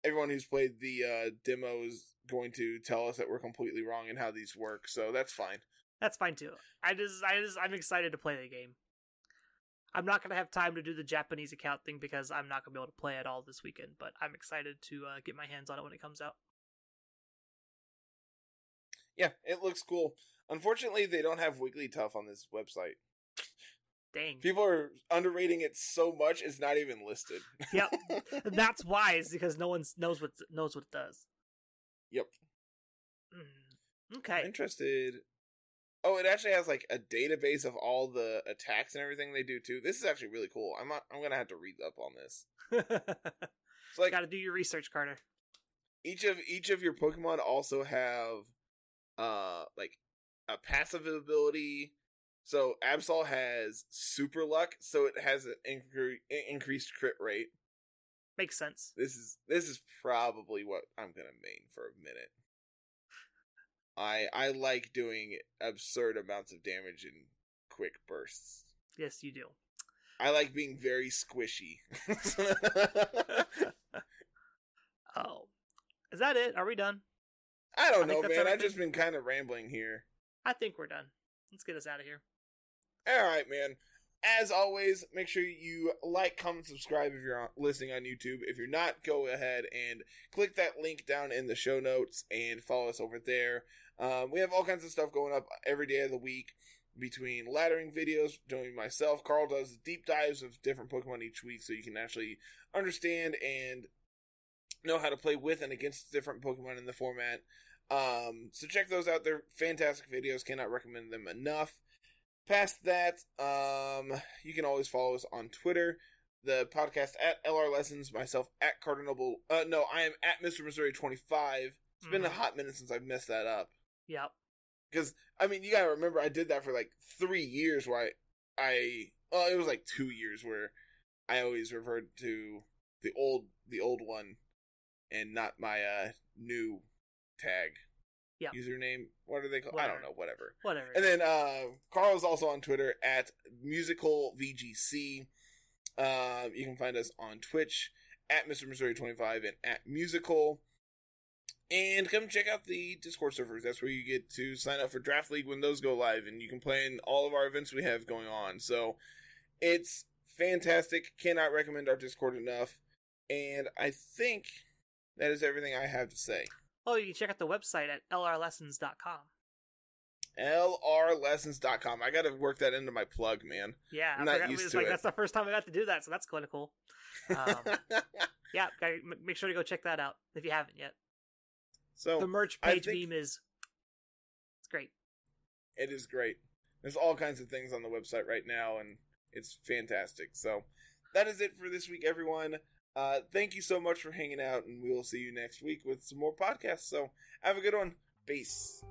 everyone who's played the uh, demo is going to tell us that we're completely wrong in how these work. So that's fine. That's fine too. I just, I just, I'm excited to play the game. I'm not gonna have time to do the Japanese account thing because I'm not gonna be able to play it all this weekend. But I'm excited to uh, get my hands on it when it comes out. Yeah, it looks cool. Unfortunately, they don't have Wigglytuff on this website. Dang. People are underrating it so much; it's not even listed. Yep. That's why is because no one knows what knows what it does. Yep. Mm. Okay. interested. Oh, it actually has like a database of all the attacks and everything they do too. This is actually really cool. I'm not, I'm gonna have to read up on this. It's like Got to do your research, Carter. each of each of your Pokemon also have uh like a passive ability. So Absol has Super Luck, so it has an incre- increased crit rate. Makes sense. This is this is probably what I'm gonna main for a minute. I I like doing absurd amounts of damage in quick bursts. Yes, you do. I like being very squishy. Oh, is that it? Are we done? I don't I know, man. I've just been kind of rambling here. I think we're done. Let's get us out of here. All right, man. As always, make sure you like, comment, subscribe if you're listening on YouTube. If you're not, go ahead and click that link down in the show notes and follow us over there. Um, we have all kinds of stuff going up every day of the week between laddering videos, doing myself. Carl does deep dives of different Pokemon each week so you can actually understand and know how to play with and against different Pokemon in the format. Um, so check those out. They're fantastic videos. Cannot recommend them enough. Past that, um, you can always follow us on Twitter. The podcast at LR Lessons, myself at Cardinal. Uh, no, I am at Mr. Missouri twenty five. It's been a Mhm. hot minute since I've messed that up. Yep. Because I mean, you gotta remember, I did that for like three years. Where I, I, well, it was like two years where I always referred to the old, the old one, and not my uh new tag. Yeah. Username. What are they called? I don't know. Whatever. Whatever. And then uh Carl's also on Twitter at musical VGC. Um, you can find us on Twitch at Mr. Missouri 25 and at musical. And come check out the Discord servers. That's where you get to sign up for Draft League when those go live, and you can play in all of our events we have going on. So it's fantastic. Cannot recommend our Discord enough. And I think that is everything I have to say. Oh, you can check out the website at lrlessons.com. LRlessons.com. I got to work that into my plug, man. Yeah, I'm not used to like it. that's the first time I got to do that, so that's kind of cool. Um, yeah, make sure to go check that out if you haven't yet. so The merch page think- meme is it's great. it is great. There's all kinds of things on the website right now, and it's fantastic. So that is it for this week, everyone. Uh, thank you so much for hanging out, and we will see you next week with some more podcasts. So have a good one. Peace.